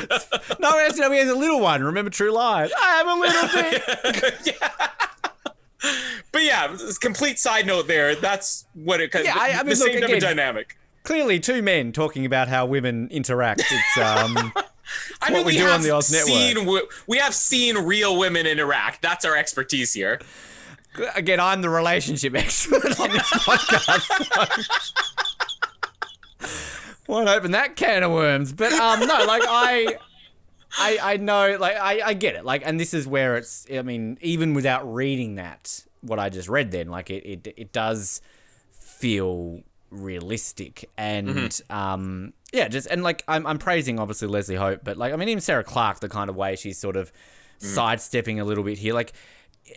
no, actually, he has a little one. Remember True Lies? I have a little [LAUGHS] dick. yeah. But yeah, complete side note there. That's what it. Yeah, I, I mean, the look, same again, dynamic. Clearly, two men talking about how women interact. It's um. I mean, we, we have seen we have seen real women interact. That's our expertise here. Again, I'm the relationship expert on this podcast. Won't open that can of worms. But um, no, like I, I, I know, like I, I get it. Like, and this is where it's. I mean, even without reading that, what I just read, then, like it, it, it does feel realistic and mm-hmm. um yeah just and like I'm, I'm praising obviously leslie hope but like i mean even Sarah Clarke the kind of way she's sort of mm. sidestepping a little bit here like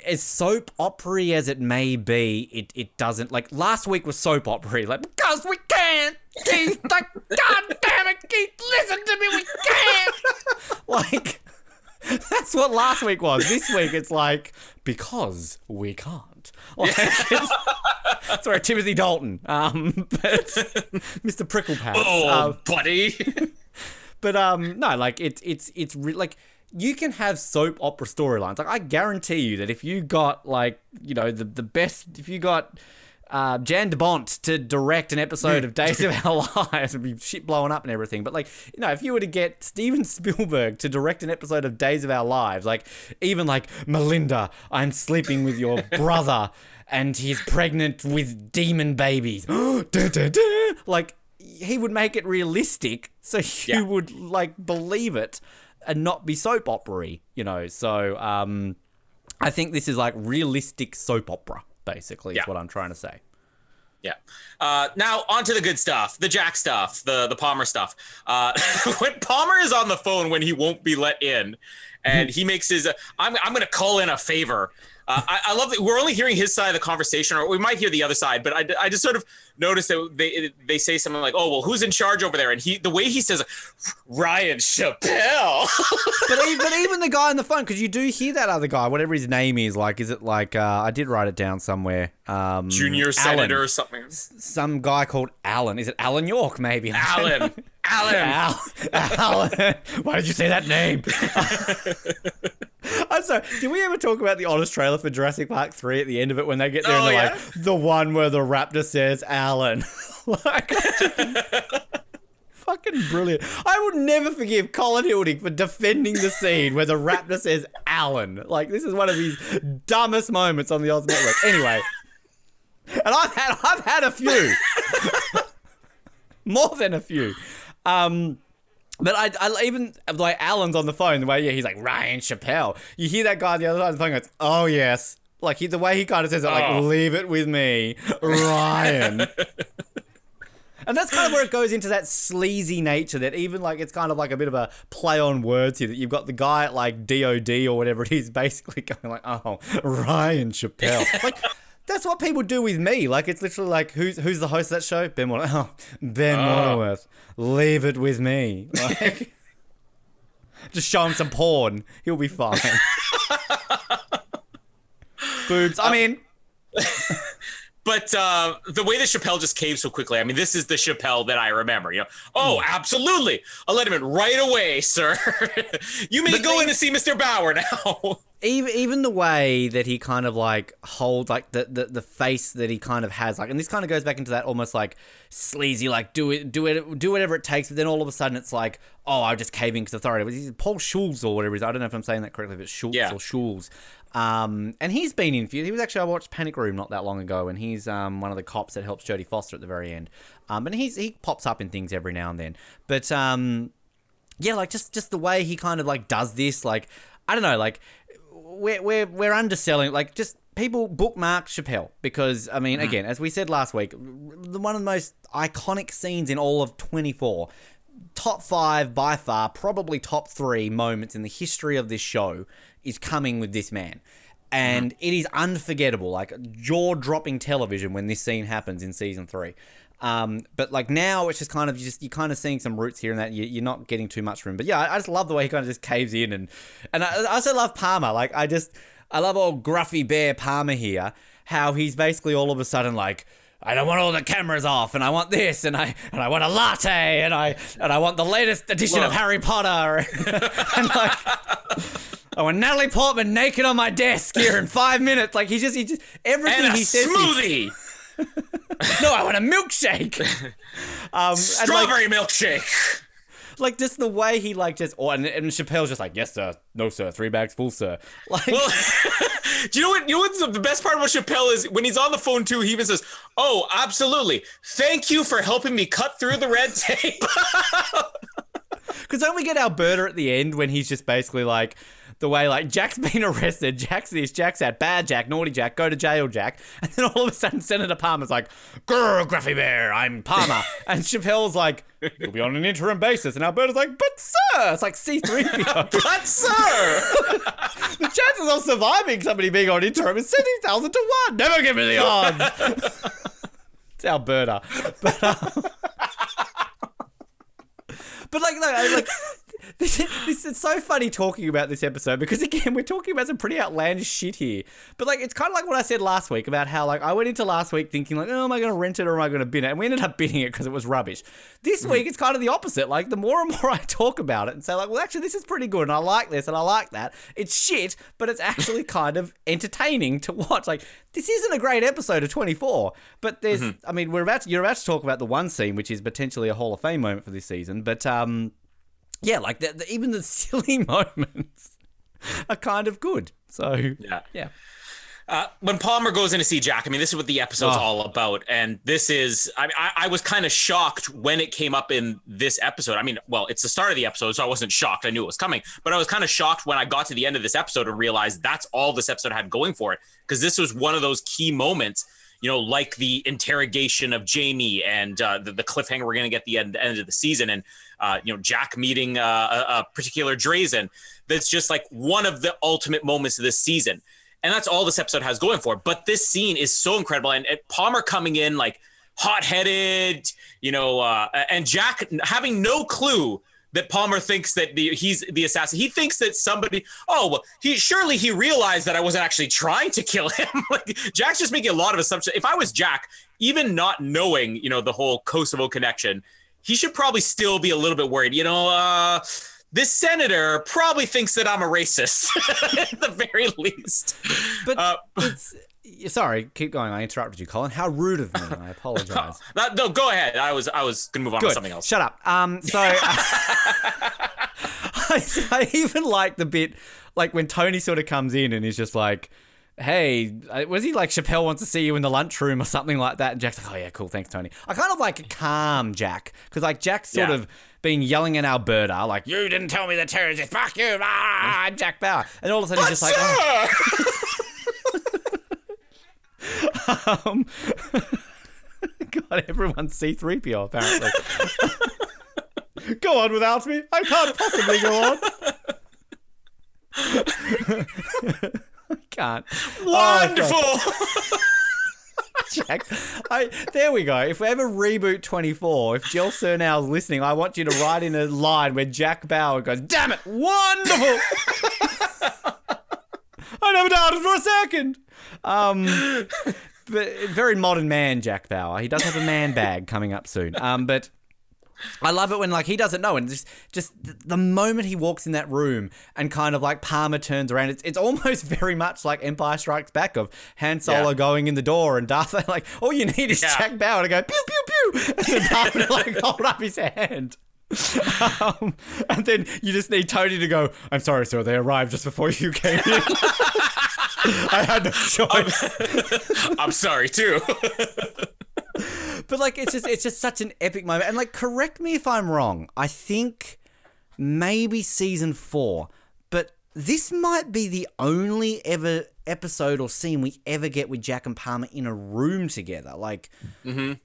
as soap opery as it may be, it, it doesn't like last week was soap opery, like because we can't, Keith. Like, God damn it, Keith, listen to me, we can't. [LAUGHS] Like [LAUGHS] that's what last week was. This week it's like because we can't. [LAUGHS] Like, it's, sorry, Timothy Dalton, um, but Mr. Pricklepants. Oh, uh, buddy. but um, no, like it's it's it's re- like you can have soap opera storylines. Like I guarantee you that if you got like you know the the best, if you got uh, Jan de Bont to direct an episode of Days of [LAUGHS] Our Lives, it'd be shit blowing up and everything. But like, you know, if you were to get Steven Spielberg to direct an episode of Days of Our Lives, like even like Melinda, I'm sleeping with your [LAUGHS] brother, and he's pregnant with demon babies. [GASPS] Like he would make it realistic, so you Yeah. would like believe it and not be soap opery, you know. So um, I think this is like realistic soap opera, basically, Yeah. is what I'm trying to say. Yeah. Uh, now on to the good stuff, the Jack stuff, the the Palmer stuff. Uh, [LAUGHS] when Palmer is on the phone when he won't be let in, and he makes his, uh, I'm I'm going to call in a favor. Uh, I, I love that we're only hearing his side of the conversation, or we might hear the other side. But I, I just sort of noticed that they they say something like, "Oh well, who's in charge over there?" And he the way he says, "Ryan Chappelle." [LAUGHS] but, even, but even the guy on the phone, because you do hear that other guy, whatever his name is, like, is it like, uh, I did write it down somewhere. Um, Junior Alan. senator or something. Some guy called Alan. Is it Alan York, maybe? [LAUGHS] Alan. Alan. Al- Alan. [LAUGHS] Why did you say that name? I'm sorry. Did we ever talk about the honest trailer for Jurassic Park 3 at the end of it when they get there Oh, and they're yeah. like, the one where the raptor says Alan? [LAUGHS] like, fucking brilliant. I would never forgive Colin Hilding for defending the scene where the raptor says Alan. Like, this is one of his dumbest moments on the Oz Network. Anyway. And I've had I've had a few. [LAUGHS] More than a few. Um but I, I even like Alan's on the phone the way yeah he's like Ryan Chappelle. You hear that guy on the other side of the phone goes, oh yes, like he, the way he kind of says it, like Oh. leave it with me, Ryan. [LAUGHS] and that's kind of where it goes into that sleazy nature that even like it's kind of like a bit of a play on words here that you've got the guy at like DOD or whatever it is basically [LAUGHS] going like oh Ryan Chappelle like. That's what people do with me. Like it's literally like who's who's the host of that show? Ben Mono- [LAUGHS] oh, Ben ah. Monoworth. Leave it with me. [LAUGHS] Like, just show him some porn. He'll be fine. [LAUGHS] Boobs. I'm um, in. But uh, the way that Chappelle just came so quickly, I mean, this is the Chappelle that I remember. You know, oh, absolutely, I'll let him in right away, [LAUGHS] sir. you may go in to see Mr. Bauer now. [LAUGHS] even even the way that he kind of like hold like the, the the face that he kind of has like and this kind of goes back into that almost like sleazy like do it do it do whatever it takes but then all of a sudden it's like oh I'm just caving to authority but Paul Schulz or whatever it is I don't know if I'm saying that correctly if it's Schultz Yeah. or Schulz um and he's been in few. He was actually I watched Panic Room not that long ago and he's um one of the cops that helps Jodie Foster at the very end. Um and he's he pops up in things every now and then. But um yeah, like just just the way he kind of like does this, like I don't know, like we're we're we're underselling, like just people bookmark Chappelle because I mean, again, as we said last week, the one of the most iconic scenes in all of 24, top five by far, probably top three moments in the history of this show is coming with this man. And it is unforgettable, like jaw dropping television when this scene happens in season three. Um, but like now, it's just kind of just you're kind of seeing some roots here and that. You, you're not getting too much room. But yeah, I, I just love the way he kind of just caves in and and I, I also love Palmer. Like I just I love old gruffy bear Palmer here. How he's basically all of a sudden like. I don't want all the cameras off, and I want this, and I and I want a latte, and I and I want the latest edition of Harry Potter, [LAUGHS] and like I want Natalie Portman naked on my desk here in five minutes. Like he's just he just everything and a he says. he- smoothie, [LAUGHS] no, I want a milkshake. [LAUGHS] Um, and like, strawberry milkshake. Like just the way he like just, oh, and, and Chappelle's just like, yes sir, no sir, three bags full sir. [LAUGHS] Like, Well, [LAUGHS] do you know what? You know what's the- best part about Chappelle is when he's on the phone too. He even says, "Oh, absolutely. Thank you for helping me cut through the red tape." [LAUGHS] Because don't we get Alberta at the end when he's just basically like the way like Jack's [LAUGHS] been arrested, Jack's this, Jack's that, bad Jack, naughty Jack, go to jail, Jack, [LAUGHS] and then all of a sudden Senator Palmer's like, "Grr, Gruffy Bear, I'm Palmer," [LAUGHS] and Chappelle's like, "You'll be on an interim basis," and Alberta's like, "But sir," it's like C three PO. but sir, The chances of surviving somebody being on interim is seventy thousand to one. Never give me the odds. it's Alberta, but um, but like, no, I- like [LAUGHS] this, is, this is so funny talking about this episode because again we're talking about some pretty outlandish shit here. But like it's kind of like what I said last week about how like I went into last week thinking like oh am I going to rent it or am I going to bin it and we ended up binning it because it was rubbish. This mm. week it's kind of the opposite. Like the more and more I talk about it and say like well actually this is pretty good and I like this and I like that. It's shit, but it's actually [LAUGHS] kind of entertaining to watch. Like this isn't a great episode of 24, but there's mm-hmm. I mean we're about to, you're about to talk about the one scene which is potentially a Hall of Fame moment for this season, but uh, um yeah, like the, the, even the [LAUGHS] silly moments are kind of good. So Yeah. yeah. Uh, when Palmer goes in to see Jack, I mean, this is what the episode's Oh. all about, and this is. I, I, I was kind of shocked when it came up in this episode. I mean, well, it's the start of the episode, so I wasn't shocked. I knew it was coming, but I was kind of shocked when I got to the end of this episode and realized that's all this episode had going for it, because this was one of those key moments. You know, like the interrogation of Jamie and uh, the, the cliffhanger we're going to get the end, end of the season, and uh, you know Jack meeting uh, a, a particular Drazen. That's just like one of the ultimate moments of this season and that's all this episode has going for. But this scene is so incredible, and, and Palmer coming in like hot-headed, you know, uh, and Jack having no clue that Palmer thinks that the, he's the assassin. He thinks that somebody. Oh, well, he surely he realized that I wasn't actually trying to kill [LAUGHS] him. like Jack's just making a lot of assumptions. If I was Jack, even not knowing, you know, the whole Kosovo connection, he should probably still be a little bit worried. You know, uh, this senator probably thinks that I'm a racist [LAUGHS] at the very least. But Uh, it's sorry, keep going. I interrupted you, Colin. How rude of me. I apologize. [LAUGHS] That- no, go ahead. I was I was gonna move on to something else. Shut up. Um, so [LAUGHS] [LAUGHS] I, I even like the bit like when Tony sort of comes in and he's just like, "Hey, was he like Chappelle wants to see you in the lunchroom or something like that?" And Jack's like, "Oh yeah, cool, thanks, Tony." I kind of like calm Jack because like Jack's sort Yeah. of been yelling at Alberta like, "You didn't tell me the terrorist, fuck you, ah, I'm Jack Bauer," and all of a sudden he's just like. "Oh." [LAUGHS] Um, [LAUGHS] God, everyone's C3PO apparently. [LAUGHS] go on without me. I can't possibly go on. I can't. Wonderful. Jack. I, there we go. If we ever reboot 24, if Joel Surnow's listening, I want you to write in a line where Jack Bauer goes, Damn it, wonderful! I never doubted for a second. Um, but very modern man, Jack Bauer. He does have a man bag coming up soon. Um, but I love it when like he doesn't know, and just just the moment he walks in that room and kind of like Palmer turns around, it's it's almost [LAUGHS] very much like Empire Strikes Back of Han Solo Yeah. going in the door and Darth like all you need is Yeah. Jack Bauer to go pew pew pew, and then to, like [LAUGHS] hold up his hand. Um, and then you just need Tony to go. I'm sorry, sir. They arrived just before you came in. [LAUGHS] I had no [LAUGHS] choice. [LAUGHS] I'm sorry too. [LAUGHS] But like it's just it's just such an epic moment. And like correct me if I'm wrong. I think maybe season 4, but this might be the only ever episode or scene we ever get with Jack and Palmer in a room together. Like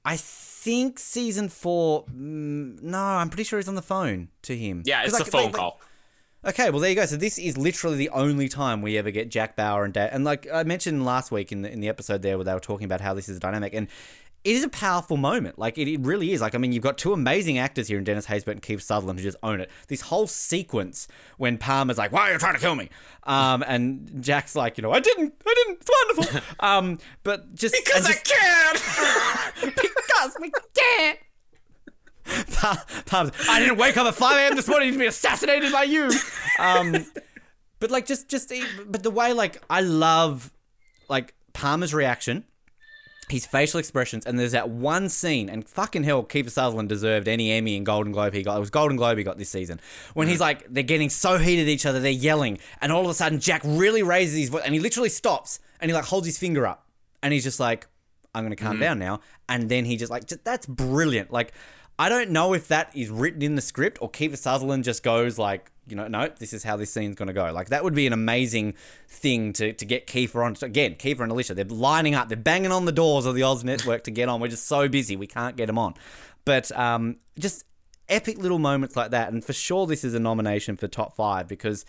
I think season 4 mm, no, I'm pretty sure he's on the phone to him. Yeah, it's a phone like- call. Okay, well there you go. So this is literally the only time we ever get Jack Bauer and Dad. And like I mentioned last week in the in the episode there where they were talking about how this is a dynamic and it is a powerful moment. Like it, it really is. Like I mean, you've got two amazing actors here in Dennis Haysbert and Kiefer Sutherland who just own it. This whole sequence when Palmer's like, "Why are you trying to kill me?" Um, and Jack's like, "You know, I didn't, I didn't. It's wonderful." [LAUGHS] um, but just Because and I just- can. [LAUGHS] because we can't. Pa- [LAUGHS] I didn't wake up at 5 a.m. this morning to be assassinated by you. Um, but like, just, just, but the way, like, I love, like, Palmer's reaction, his facial expressions, and there's that one scene, and fucking hell, Kiefer Sutherland deserved any Emmy and Golden Globe he got. It was Golden Globe he got this season. When he's like, they're getting so heated at each other, they're yelling, and all of a sudden, Jack really raises his voice, and he literally stops, and he like holds his finger up, and he's just like, I'm gonna calm down now. And then he just like that's brilliant. Like I don't know if that is written in the script or Kiefer Sutherland just goes like, you know, no, this is how this scene's gonna go. Like that would be an amazing thing to to get Kiefer on again. Kiefer and Elisha, they're lining up, they're banging on the doors of the Oz Network to get on. We're just so busy, we can't get them on. But um, just epic little moments like that, and for sure this is a nomination for top five because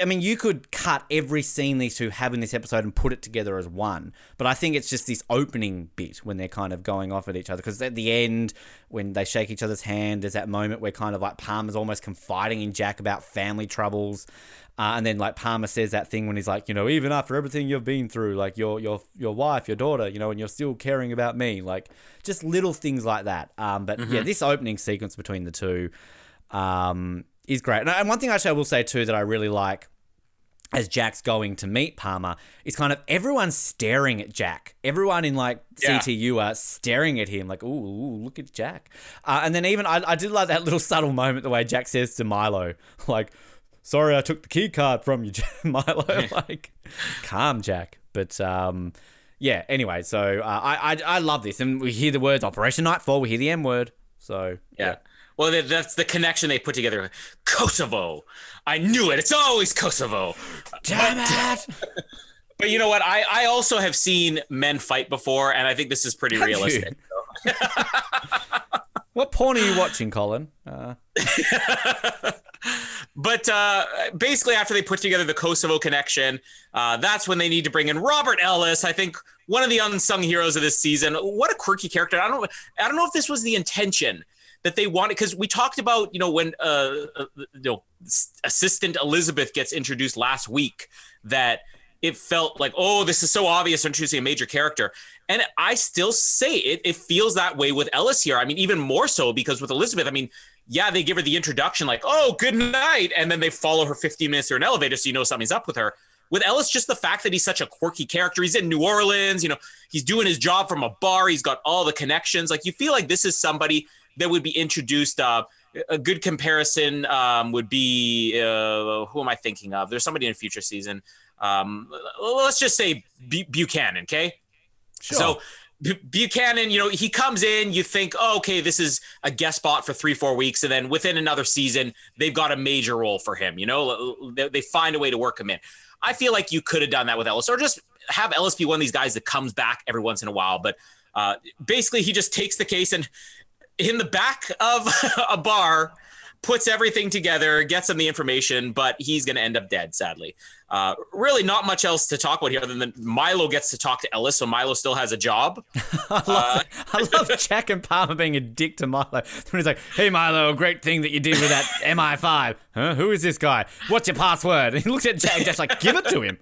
I mean, you could cut every scene these two have in this episode and put it together as one. But I think it's just this opening bit when they're kind of going off at each other. Because at the end, when they shake each other's hand, there's that moment where kind of like Palmer's almost confiding in Jack about family troubles. Uh, and then like Palmer says that thing when he's like, you know, even after everything you've been through, like your your your wife, your daughter, you know, and you're still caring about me, like just little things like that. Um, but yeah, this opening sequence between the two, um, is great. And, and one thing actually I will say too that I really like as Jack's going to meet Palmer is kind of everyone's staring at Jack. Everyone in like Yeah. CTU are staring at him like, ooh, ooh look at Jack. Uh, and then even I, I did like that little [LAUGHS] subtle moment the way Jack says to Milo, [LAUGHS] like, sorry I took the key card from you, [LAUGHS] Milo. like, calm, Jack. But um, yeah. Anyway, so uh, I, I I love this, and we hear the words Operation Nightfall. We hear the M word. So Yeah. Well, that's the connection they put together. Kosovo. I knew it. It's always Kosovo. Damn it! [LAUGHS] But you know what? I, I also have seen men fight before, and I think this is pretty Have realistic. [LAUGHS] [LAUGHS] what porn are you watching, Colin? Uh, But uh, basically, after they put together the Kosovo connection, uh, that's when they need to bring in Robert Ellis. I think one of the unsung heroes of this season. What a quirky character! I don't, I don't know if this was the intention that they wanted because we talked about, you know, when uh, uh, you know, Assistant Elizabeth gets introduced last week, that it felt like, oh, this is so obvious introducing a major character. And I still say it, it feels that way with Ellis here. I mean, even more so because with Elizabeth, I mean, yeah, they give her the introduction like, oh, good night. And then they follow her 15 minutes through an elevator so you know something's up with her. With Ellis, just the fact that he's such a quirky character, he's in New Orleans, you know, he's doing his job from a bar, he's got all the connections. Like, you feel like this is somebody that would be introduced. Uh, a good comparison um, would be uh, who am I thinking of? There's somebody in a future season. Um, let's just say Bu- Buchanan, okay? sure. So Bu- Buchanan, you know, he comes in, you think, oh, okay, this is a guest spot for three, four weeks. And then within another season, they've got a major role for him. You know, they, they find a way to work him in. I feel like you could have done that with Ellis or just have Ellis be one of these guys that comes back every once in a while. But uh, basically, he just takes the case and in the back of [LAUGHS] a bar, puts everything together, gets him the information, but he's going to end up dead, sadly. Uh, really, not much else to talk about here other than Milo gets to talk to Ellis, so Milo still has a job. [LAUGHS] I love, it. I love [LAUGHS] Jack and Palmer being a dick to Milo. When he's like, "Hey Milo, great thing that you did with that MI5. Huh? Who is this guy? What's your password?" And he looks at Jack, and Jack's like, "Give it to him."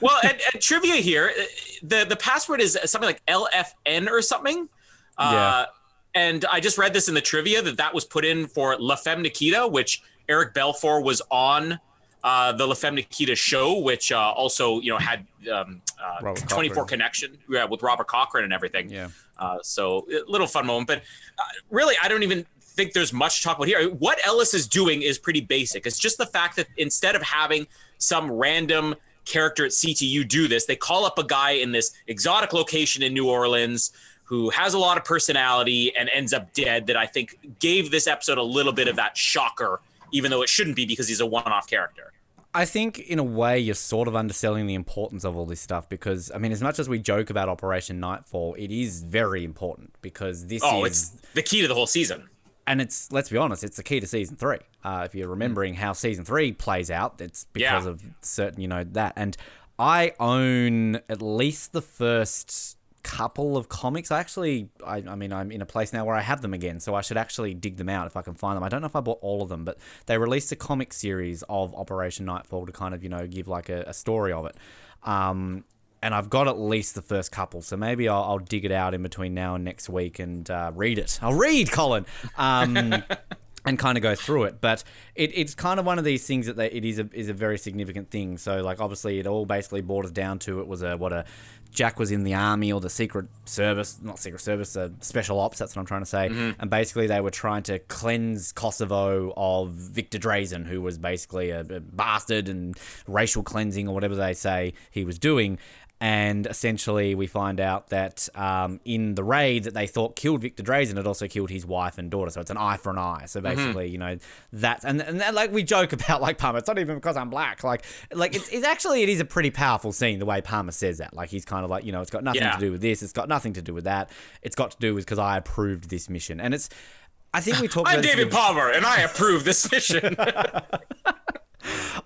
well, and, and trivia here, uh, the the password is something like LFN or something. Uh, Yeah. And I just read this in the trivia that that was put in for La Femme Nikita, which Eric Balfour was on uh, the La Femme Nikita show, which uh, also you know had um, uh, 24 Cochran. connection yeah, with Robert Cochran and everything. Yeah. Uh, so a little fun moment, but uh, really, I don't even think there's much to talk about here. What Ellis is doing is pretty basic. It's just the fact that instead of having some random character at CTU do this, they call up a guy in this exotic location in New Orleans who has a lot of personality and ends up dead. That I think gave this episode a little bit of that shocker, even though it shouldn't be because he's a one-off character. I think in a way you're sort of underselling the importance of all this stuff because I mean, as much as we joke about Operation Nightfall, it is very important because this Oh, is it's the key to the whole season. and it's let's be honest, it's the key to season three. Uh, if you're remembering how season three plays out, it's because Yeah. of certain, you know, that. And I own at least the first couple of comics. I actually, I, I mean, I'm in a place now where I have them again, so I should actually dig them out if I can find them. I don't know if I bought all of them, but they released a comic series of Operation Nightfall to kind of, you know, give like a, a story of it. Um, and I've got at least the first couple, so maybe I'll, I'll dig it out in between now and next week and uh, read it. I'll read, Colin, um, [LAUGHS] and kind of go through it. But it, it's kind of one of these things that they, it is a is a very significant thing. So like obviously it all basically borders down to it was a what a Jack was in the army or the secret service, not secret service, uh, special ops. That's what I'm trying to say. And basically they were trying to cleanse Kosovo of Victor Drazen, who was basically a, a bastard and racial cleansing or whatever they say he was doing and essentially we find out that um, in the raid that they thought killed Victor Drazen, it also killed his wife and daughter. So it's an eye for an eye. So basically, you know, that's and and that, like we joke [LAUGHS] about like Palmer. It's not even because I'm black. Like like it's, it's actually it is a pretty powerful scene the way Palmer says that. Like he's kind of like you know it's got nothing Yeah. to do with this. It's got nothing to do with that. It's got to do with because I approved this mission. And it's I think we talked. I'm David Palmer, and I approve this mission. [LAUGHS] [LAUGHS]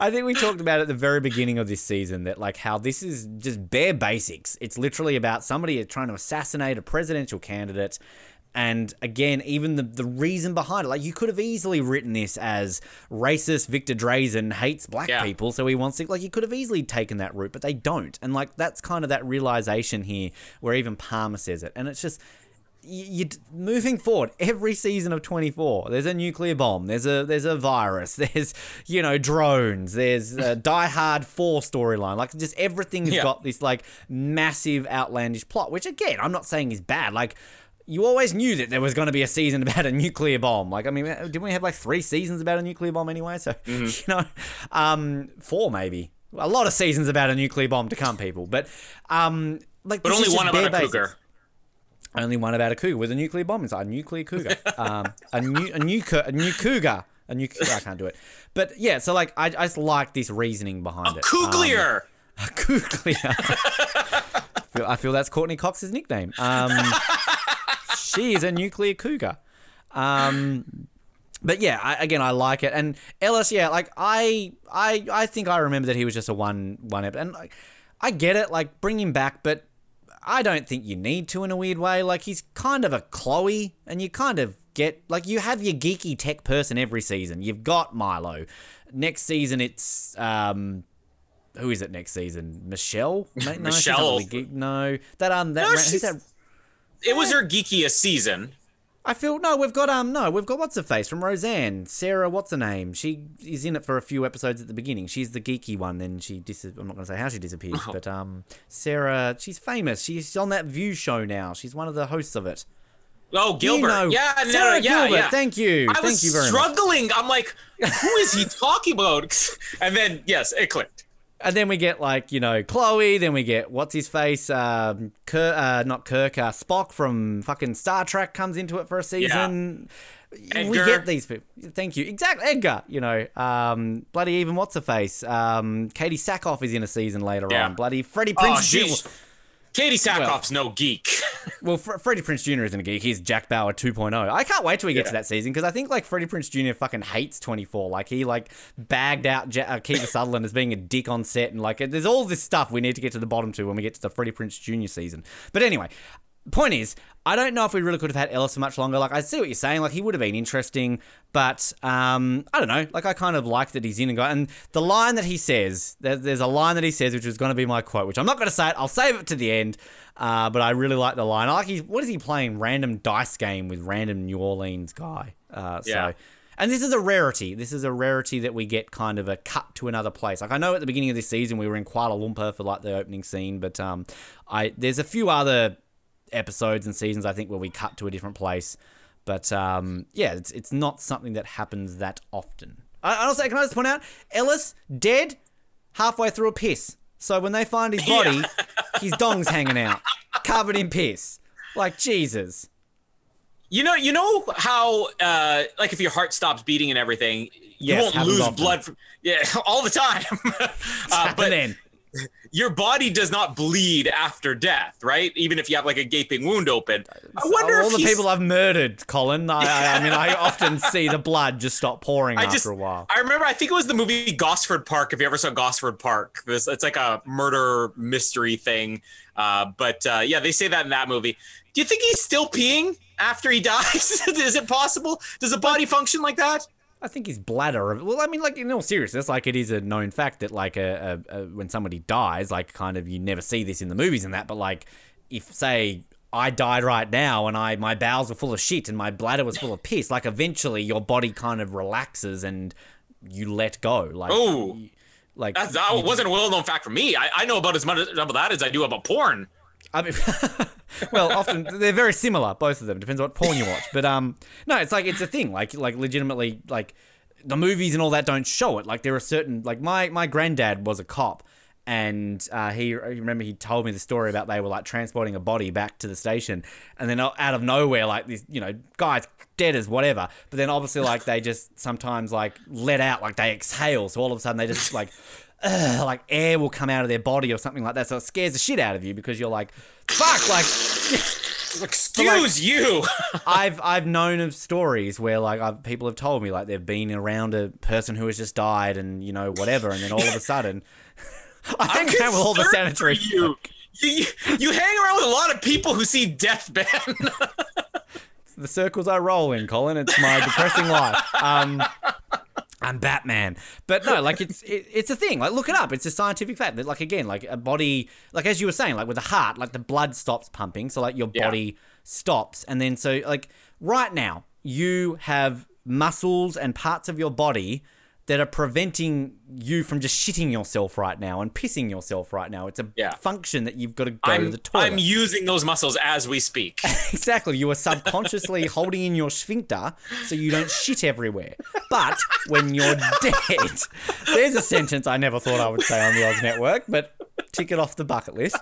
I think we talked about at the very beginning of this season that like how this is just bare basics. It's literally about somebody trying to assassinate a presidential candidate. And again, even the, the reason behind it, like you could have easily written this as racist Victor Drazen hates black Yeah. people, so he wants to like you could have easily taken that route, but they don't. And like that's kind of that realization here where even Palmer says it. And it's just you, moving forward every season of 24 there's a nuclear bomb there's a there's a virus [LAUGHS] there's you know drones there's a [LAUGHS] die hard 4 storyline like just everything's Yeah. got this like massive outlandish plot which again i'm not saying is bad like you always knew that there was going to be a season [LAUGHS] about a nuclear bomb. Like, I mean, didn't we have like three seasons about a nuclear bomb anyway? So, Mm-hmm. you know, um, four maybe. A lot of seasons about a nuclear bomb to come, people. But, um, like, But only one about a cougar. Only one about a cougar with a nuclear bomb inside. A nuclear cougar. Um, a new, a new, a new cougar. A new. I can't do it. But yeah, so like, I, I just like this reasoning behind it. Um, Couglier. a couglier. I, [LAUGHS] feel, I feel that's Courteney Cox's nickname. Um, she is a nuclear cougar. Um, but yeah, I, again, I like it. And Ellis, yeah, like I, I, I think I remember that he was just a one, one ep, and like, I get it. Like, bring him back, but I don't think you need to in a weird way. Like, he's kind of a Chloe, and you kind of get like you have your geeky tech person every season. You've got Milo. Next season, it's um, who is it next season? Michelle? No, Michelle. really geek- No, that um, that No, ra- that? It was her geekiest season. I feel no. We've got um no. We've got what's her face from Roseanne. Sarah, what's her name? She is in it for a few episodes at the beginning. She's the geeky one. Then she dis. I'm not going to say how she disappears, Oh. [LAUGHS] but um, Sarah. She's famous. She's on that View show now. She's one of the hosts of it. Oh, Gilbert. You know, yeah, no, Sarah yeah, Gilbert. yeah. Thank you. I Thank was you very much. struggling. I'm like, who is he [LAUGHS] talking about? And then, yes, it clicked. And then we get like you know Chloe. Then we get what's his face, um, Kirk, uh, not Kirk, uh, Spock from fucking Star Trek comes into it for a season. We get these people. Thank you, exactly, Edgar. You know, um, bloody even what's her face, um, Katee Sackhoff is in a season later Yeah. on. Bloody Freddie Oh, Prinze Jr. jeez. Katee Sackhoff's no geek. [LAUGHS] Well, Fre- Freddie Prinze Jr. isn't a geek. He's Jack Bauer 2.0. I can't wait till we get to that season because I think like Freddie Prinze Jr. fucking hates 24. Like he like bagged out ja- uh, [LAUGHS] Sutherland as being a dick on set, and like there's all this stuff we need to get to the bottom to when we get to the Freddie Prinze Jr. season. But anyway, point is, I don't know if we really could have had Ellis for much longer. Like I see what you're saying. Like he would have been interesting, but um, I don't know. Like I kind of like that he's in and go. And the line that he says, there's a line that he says, which is going to be my quote, which I'm not going to say it. I'll save it to the end. Uh, but I really like the line. I like he. what is he playing? Random dice game with random New Orleans guy. Uh, so. Yeah. And this is a rarity. This is a rarity that we get kind of a cut to another place. Like I know at the beginning of this season we were in Kuala Lumpur for like the opening scene, but um, I there's a few other episodes and seasons I think where we cut to a different place. But um, yeah, it's it's not something that happens that often. I, I also can I just point out Ellis dead halfway through a piss. So when they find his [LAUGHS] body, his dong's hanging out, covered in piss. Like Jesus. You know, you know how, uh, like, if your heart stops beating and everything, you Yes, won't lose often. blood. From, yeah, [LAUGHS] all the time. [LAUGHS] uh, but then your body does not bleed after death, right? Even if you have like a gaping wound open. I wonder all if the he's- people I've murdered, Colin. I, I, I mean, I [LAUGHS] often see the blood just stop pouring I after just, a while. I remember, I think it was the movie Gosford Park. If you ever saw Gosford Park, it's, it's like a murder mystery thing. Uh, but uh, yeah, they say that in that movie. Do you think he's still peeing after he [LAUGHS] dies? Is it possible? Does a body function like that? I think his bladder. Well, I mean, like in all seriousness, like it is a known fact that like a, a, a when somebody dies, like kind of you never see this in the movies and that, but like if say I died right now and I my bowels were full of shit and my bladder was full of piss, like eventually your body kind of relaxes and you let go. Like Oh. like That's, that wasn't a well-known fact for me. I, I know about as much about that as I do about porn. I mean, [LAUGHS] well, often they're very similar, both of them. Depends what porn you watch. But um, no, it's like it's a thing. Like like legitimately, like the movies and all that don't show it. Like there are certain like my my granddad was a cop. And uh, he, remember he told me the story about they were like transporting a body back to the station, and then out of nowhere, like this, you know, guys dead as whatever. But then obviously, like they just sometimes like let out, like they exhale. So all of a sudden, they just like uh, [SIGHS] like air will come out of their body or something like that. So it scares the shit out of you because you're like, fuck, like [LAUGHS] Excuse you. [LAUGHS] I've I've known of stories where like I've, people have told me like they've been around a person who has just died and you know whatever, and then all of a sudden, [LAUGHS] I hang around with all the sanitary. you. You, you hang around with a lot of people who see death, deathbed. the circles I roll in, Colin. It's my depressing life. Um, I'm Batman, but no, like it's it, it's a thing. Like look it up. It's a scientific fact that like again, like a body, like as you were saying, like with the heart, like the blood stops pumping, so like your Yeah. body stops, and then so like right now you have muscles and parts of your body that are preventing you from just shitting yourself right now and pissing yourself right now. It's a Yeah. function that you've got to go to I'm, the toilet. I'm using those muscles as we speak. [LAUGHS] Exactly. You are subconsciously [LAUGHS] holding in your sphincter so you don't shit everywhere. But when you're dead, there's a sentence I never thought I would say on the Oz Network, but tick it off the bucket list.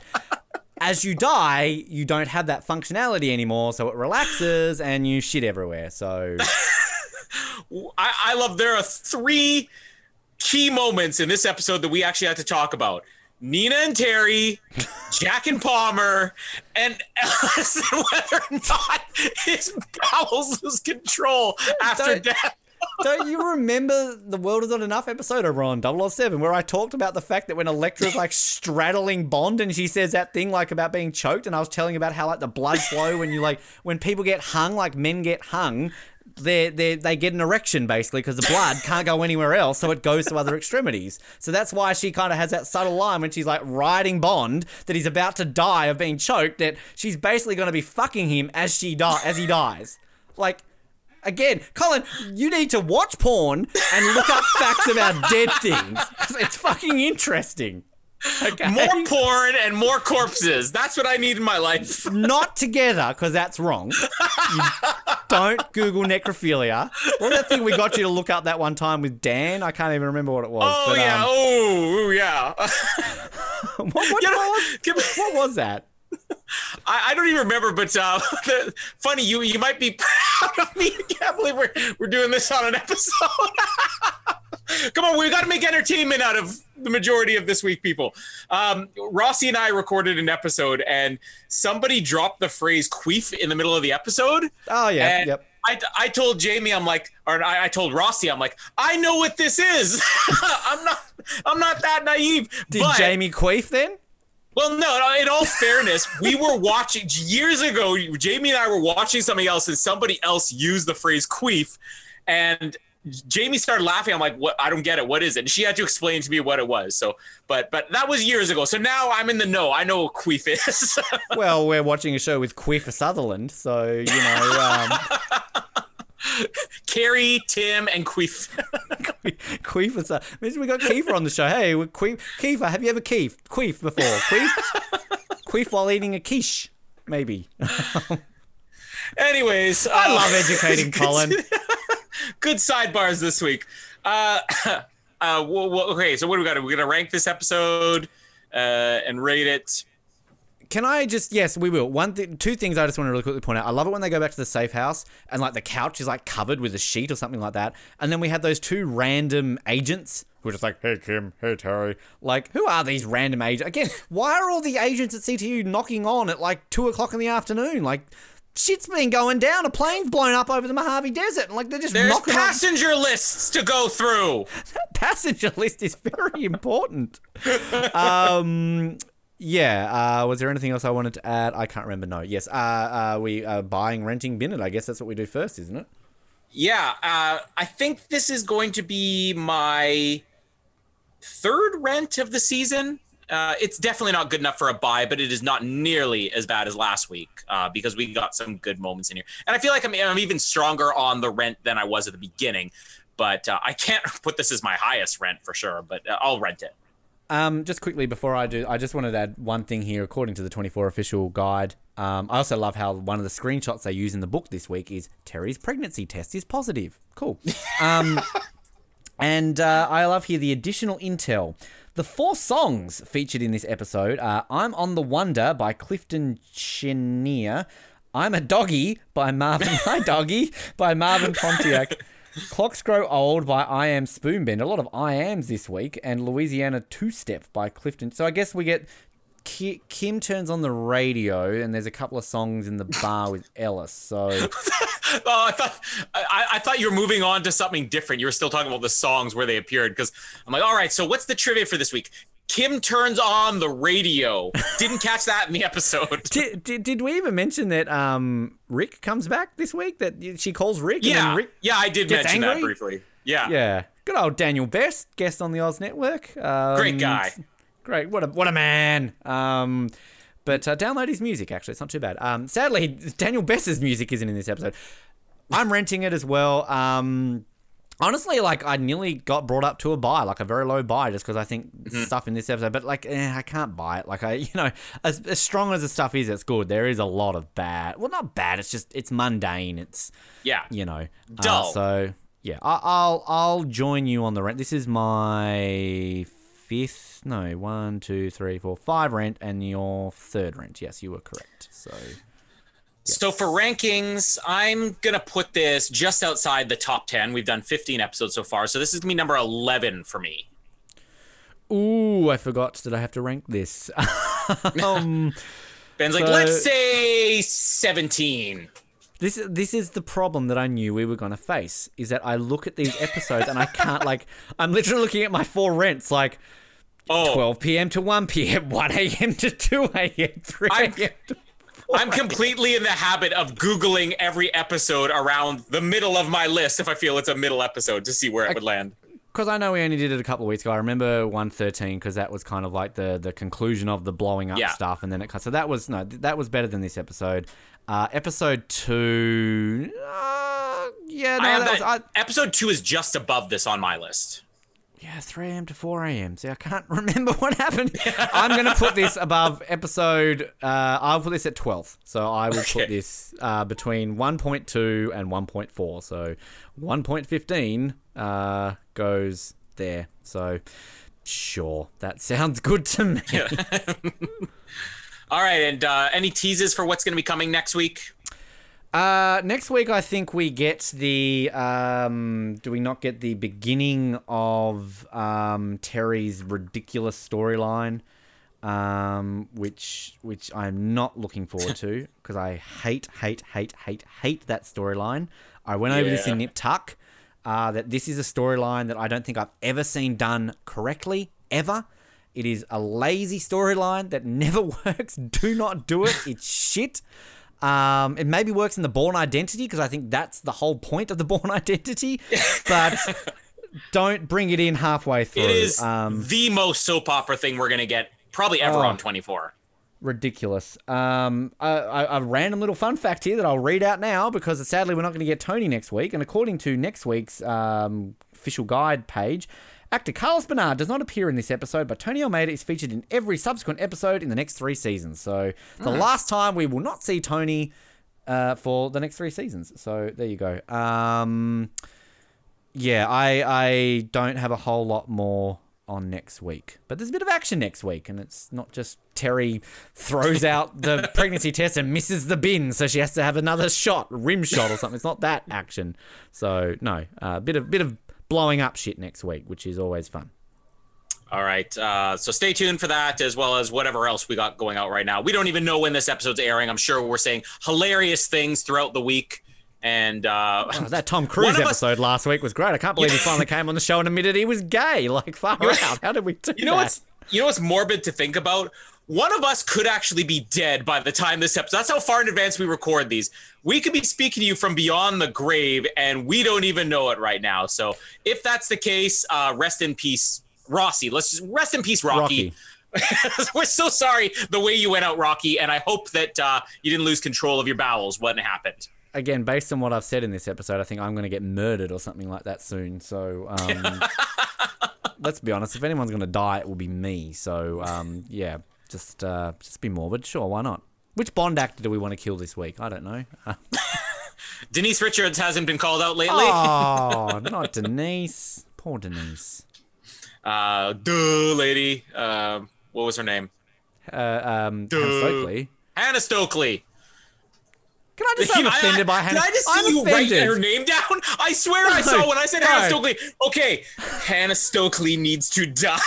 As you die, you don't have that functionality anymore, so it relaxes and you shit everywhere. So [LAUGHS] I, I love there are three key moments in this episode that we actually had to talk about. Nina and Terry, [LAUGHS] Jack and Palmer, and Ellison, whether or not his bowels lose control after Don't- death. Don't you remember the World Is Not Enough episode over on 007 where I talked about the fact that when Elektra's like straddling Bond and she says that thing like about being choked and I was telling about how like the blood flow when you like when people get hung like men get hung they they they get an erection basically because the blood [LAUGHS] can't go anywhere else so it goes to other extremities. So that's why she kind of has that subtle line when she's like riding Bond that he's about to die of being choked that she's basically going to be fucking him as she die as he dies. Like Again, Colin, you need to watch porn and look up facts about dead things. [LAUGHS] It's fucking interesting. [LAUGHS] Okay? More porn and more corpses. That's what I need in my life. [LAUGHS] Not together, because that's wrong. You don't Google necrophilia. What that thing we got you to look up that one time with Dan? I can't even remember what it was. Oh but, yeah, um, oh ooh, yeah. [LAUGHS] what, what, You know, was, what was that? I, I don't even remember, but uh, the, funny, you you might be proud of me. I can't believe we're we're doing this on an episode. Come on, we got to make entertainment out of the majority of this week, people. Um, Rossi and I recorded an episode, and somebody dropped the phrase "queef" in the middle of the episode. Oh yeah, And yep. I, I told Jamie, I'm like, or I, I told Rossi, I'm like, I know what this is. [LAUGHS] I'm not, I'm not that naive. Did but, Jamie queef then? well, no, no, in all fairness, we were watching years ago. Jamie and I were watching something else, and somebody else used the phrase "queef," and Jamie started laughing. I'm like, "What? I don't get it. What is it?" And she had to explain to me what it was. So, but but that was years ago. So now I'm in the know. I know what queef is. [LAUGHS] Well, we're watching a show with Queefer Sutherland, so you know. Um, [LAUGHS] Carrie, Tim, and queef. [LAUGHS] Queef is a, we got Kiefer on the show. Hey, Queef, Kiefer, have you ever queef, queef before? Queef? queef while eating a quiche, maybe. Anyways, I uh, love educating Colin. [LAUGHS] good sidebars this week. Uh, [COUGHS] uh, well, well, okay, so what do we got? We're gonna rank this episode uh, and rate it. Can I just yes, we will. One thing, two things I just want to really quickly point out. I love it when they go back to the safe house and like the couch is like covered with a sheet or something like that, and then we have those two random agents who are just like, "Hey Kim, hey Teri." Like, who are these random agents? Again, why are all the agents at CTU knocking on at like two o'clock in the afternoon? Like, shit's been going down. A plane's blown up over the Mojave Desert, and like they're just There's knocking on. passenger lists to go through. [LAUGHS] passenger list is very important. um, yeah. Uh, was there anything else I wanted to add? I can't remember. No. Yes. Uh, uh, we are buying, renting, bin it. I guess that's what we do first, isn't it? Yeah, uh, I think this is going to be my third rent of the season. Uh, it's definitely not good enough for a buy, but it is not nearly as bad as last week uh, because we got some good moments in here. And I feel like I'm, I'm even stronger on the rent than I was at the beginning. But uh, I can't [LAUGHS] put this as my highest rent for sure, but uh, I'll rent it. Um, just quickly before I do, I just wanted to add one thing here. According to the 24 official guide, um, I also love how one of the screenshots they use in the book this week is Teri's pregnancy test is positive. Cool. [LAUGHS] Um, and uh, I love here the additional intel. The four songs featured in this episode are I'm on the Wonder by Clifton Chenier, I'm a Doggy by Marvin [LAUGHS] Hi Doggy by Marvin Pontiac. Clocks Grow Old by I Am Spoonbend. A lot of I Ams this week. And Louisiana Two Step by Clifton. So I guess we get Ki- Kim turns on the radio, and there's a couple of songs in the bar with [LAUGHS] Ellis. So [LAUGHS] Oh, I thought I, I thought you were moving on to something different. You were still talking about the songs where they appeared because I'm like, all right. So what's the trivia for this week? Kim turns on the radio. Didn't catch that in the episode. [LAUGHS] did, did, did we even mention that um Rick comes back this week? That she calls Rick. Yeah, Rick, yeah, I did mention that briefly. Yeah, yeah. Good old Daniel Bess, guest on the Oz Network. Um, great guy. Great. What a what a man. Um, but uh, download his music. Actually, it's not too bad. Um, sadly, [LAUGHS] Daniel Bess's music isn't in this episode. I'm renting it as well. Um, honestly, like I nearly got brought up to a buy, like a very low buy, just because I think Mm-hmm. stuff in this episode. But like, eh, I can't buy it. Like I, [LAUGHS] you know, as, as strong as the stuff is, it's good. There is a lot of bad. Well, not bad. It's just it's mundane. It's Yeah, you know, uh, Dull. so yeah, I, I'll I'll join you on the rent. This is my fifth, no, one, two, three, four, five rent, and your third rent. Yes, you were correct. So So for rankings, I'm gonna put this just outside the top ten. We've done 15 episodes so far, so this is gonna be number 11 for me. ooh, I forgot that I have to rank this. [LAUGHS] um, Ben's like, let's say 17. This this is the problem that I knew we were gonna face. Is that I look at these episodes and I can't like [LAUGHS] I'm literally looking at my four rents like. Oh, 12 p.m. to 1 p.m., [LAUGHS] 1 a.m. to 2 a.m., 3 I'm- a.m. to I'm completely in the habit of Googling every episode around the middle of my list if I feel it's a middle episode to see where it would land. Because I know we only did it a couple of weeks ago. I remember one thirteen because that was kind of like the the conclusion of the blowing up Yeah. stuff, and then it cut. So that was no, that was better than this episode. Uh, episode two, uh, yeah, no, have that was, I, episode two is just above this on my list. Yeah, three a.m. to four a.m. See, I can't [LAUGHS] remember what happened. I'm gonna put this above episode. Uh, I'll put this at twelve. So I will Okay. put this uh, between one point two and one point four. So one point fifteen uh, goes there. So. Sure, that sounds good to me. [LAUGHS] All right, and uh, any teases for what's going to be coming next week? Uh, next week, I think we get the. Um, do we not get the beginning of um, Teri's ridiculous storyline, um, which which I'm not looking forward to [LAUGHS] because I hate, hate, hate, hate, hate that storyline. I went over this in Nip Tuck. Uh, that this is a storyline that I don't think I've ever seen done correctly ever. It is a lazy storyline that [LAUGHS] never works. Do not do it. It's shit. Um, it maybe works in the Bourne Identity because I think that's the whole point of the [LAUGHS] Bourne Identity, but don't bring it in halfway through. It is um, the most soap opera thing we're going to get probably ever Oh. on 24. ridiculous. Um, a, a, a random little fun fact here that I'll read out now because sadly we're not going to get Tony next week. And according to next week's um, official guide page, actor Carlos Bernard does not appear in this episode, but Tony Almeida is featured in every subsequent episode in the next three seasons. So the last time we will not see Tony uh, for the next three seasons. So there you go. Um, yeah, I I don't have a whole lot more on next week, but there's a bit of action next week, and it's not just Teri throws out the [LAUGHS] pregnancy test and misses the bin, so she has to have another shot, rim shot or something. It's not that action. So no, a uh, bit of bit of blowing up shit next week, which is always fun. All right. Uh, so stay tuned for that as well as whatever else we got going out right now. We don't even know when this episode's airing. I'm sure we're saying hilarious things throughout the week. And uh, Oh, that Tom [LAUGHS] Cruise of us- episode last week was great. I can't believe he finally came on the show and admitted he was gay. Like far out. How did we do you know that? what's you know what's morbid to think about? One of us could actually be dead by the time this episode. That's how far in advance we record these. We could be speaking to you from beyond the grave, and we don't even know it right now. So if that's the case, uh, rest in peace, Rossi. Let's just rest in peace, Rocky. Rocky. [LAUGHS] We're so sorry the way you went out, Rocky, and I hope that uh, you didn't lose control of your bowels when it happened. again, based on what I've said in this episode, I think I'm going to get murdered or something like that soon. So um, [LAUGHS] let's be honest. If anyone's going to die, it will be me. So um, yeah, just uh, just be morbid. Sure, why not? Which Bond actor do we want to kill this week? I don't know. Uh, [LAUGHS] Denise Richards hasn't been called out lately. oh, [LAUGHS] not Denise. Poor Denise. Uh, duh, lady. Um, what was her name? Uh, um, Duh. Hannah Stokely. Hannah Stokely. Can I just I'm [LAUGHS] I- offended by Hannah? Did I just see I'm you offended. write her name down? I swear I saw when I said Hannah. Stokely. Okay, Hannah Stokely needs to die.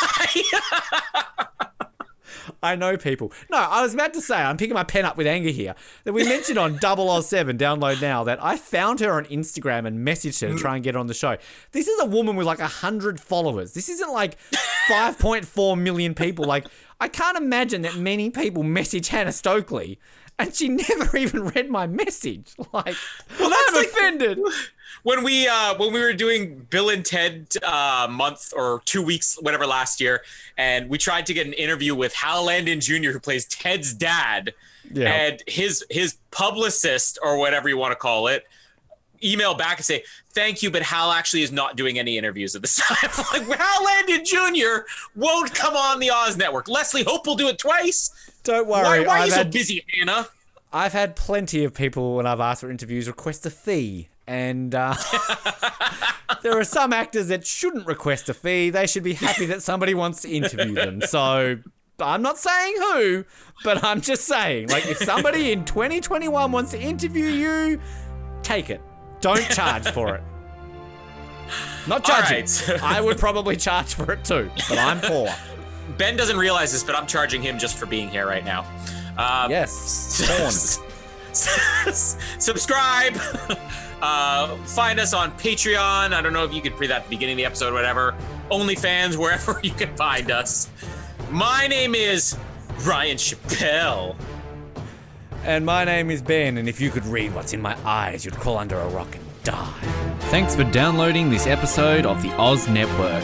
I know people. No, I was about to say, I'm picking my pen up with anger here, that we mentioned on 007, download now, that I found her on Instagram and messaged her to try and get her on the show. This is a woman with like 100 followers. This isn't like [LAUGHS] 5.4 million people. Like, I can't imagine that many people message Hannah Stokely and she [LAUGHS] never even read my message. Like, well, that's I'm like- offended. When we uh when we were doing Bill and Ted uh month or two weeks whatever last year, and we tried to get an interview with Hal Landon Jr. who plays Ted's dad, Yeah. and his his publicist or whatever you want to call it. Email back and say thank you, but Hal actually is not doing any interviews at this [LAUGHS] time. [LAUGHS] like Hal Landon Jr. won't come on the Oz Network. Leslie Hope will do it twice. Don't worry. Why, why are you so had- busy, Hannah? I've had plenty of people when I've asked for interviews request a fee, and uh, [LAUGHS] there are some actors that shouldn't request a fee. They should be happy that somebody wants to interview them. So I'm not saying who, but I'm just saying, like, if somebody in 2021 wants to interview you, take it. Don't charge for it. Not judging. right. [LAUGHS] I would probably charge for it too, but I'm poor. Ben doesn't realize this, but I'm charging him just for being here right now. Um, Yes, [LAUGHS] porn. subscribe. Uh, find us on Patreon. I don't know if you could pre that at the beginning of the episode, whatever. OnlyFans, [LAUGHS] wherever you can find us. My name is Ryan Chappelle. And my name is Ben, and if you could read what's in my eyes, you'd crawl under a rock and die. Thanks for downloading this episode of the Oz Network.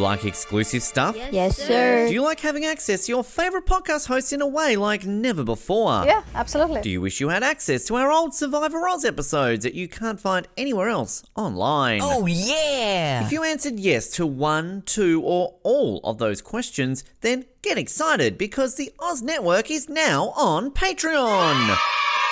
Like exclusive stuff? Yes, sir. Do you like having access to your favorite podcast hosts in a way like never before? Yeah, absolutely. Do you wish you had access to our old Survivor Oz episodes that you can't find anywhere else online? Oh yeah! If you answered yes to one, two, or all of those questions, then get excited because the Oz Network is now on Patreon. [GASPS] [LAUGHS]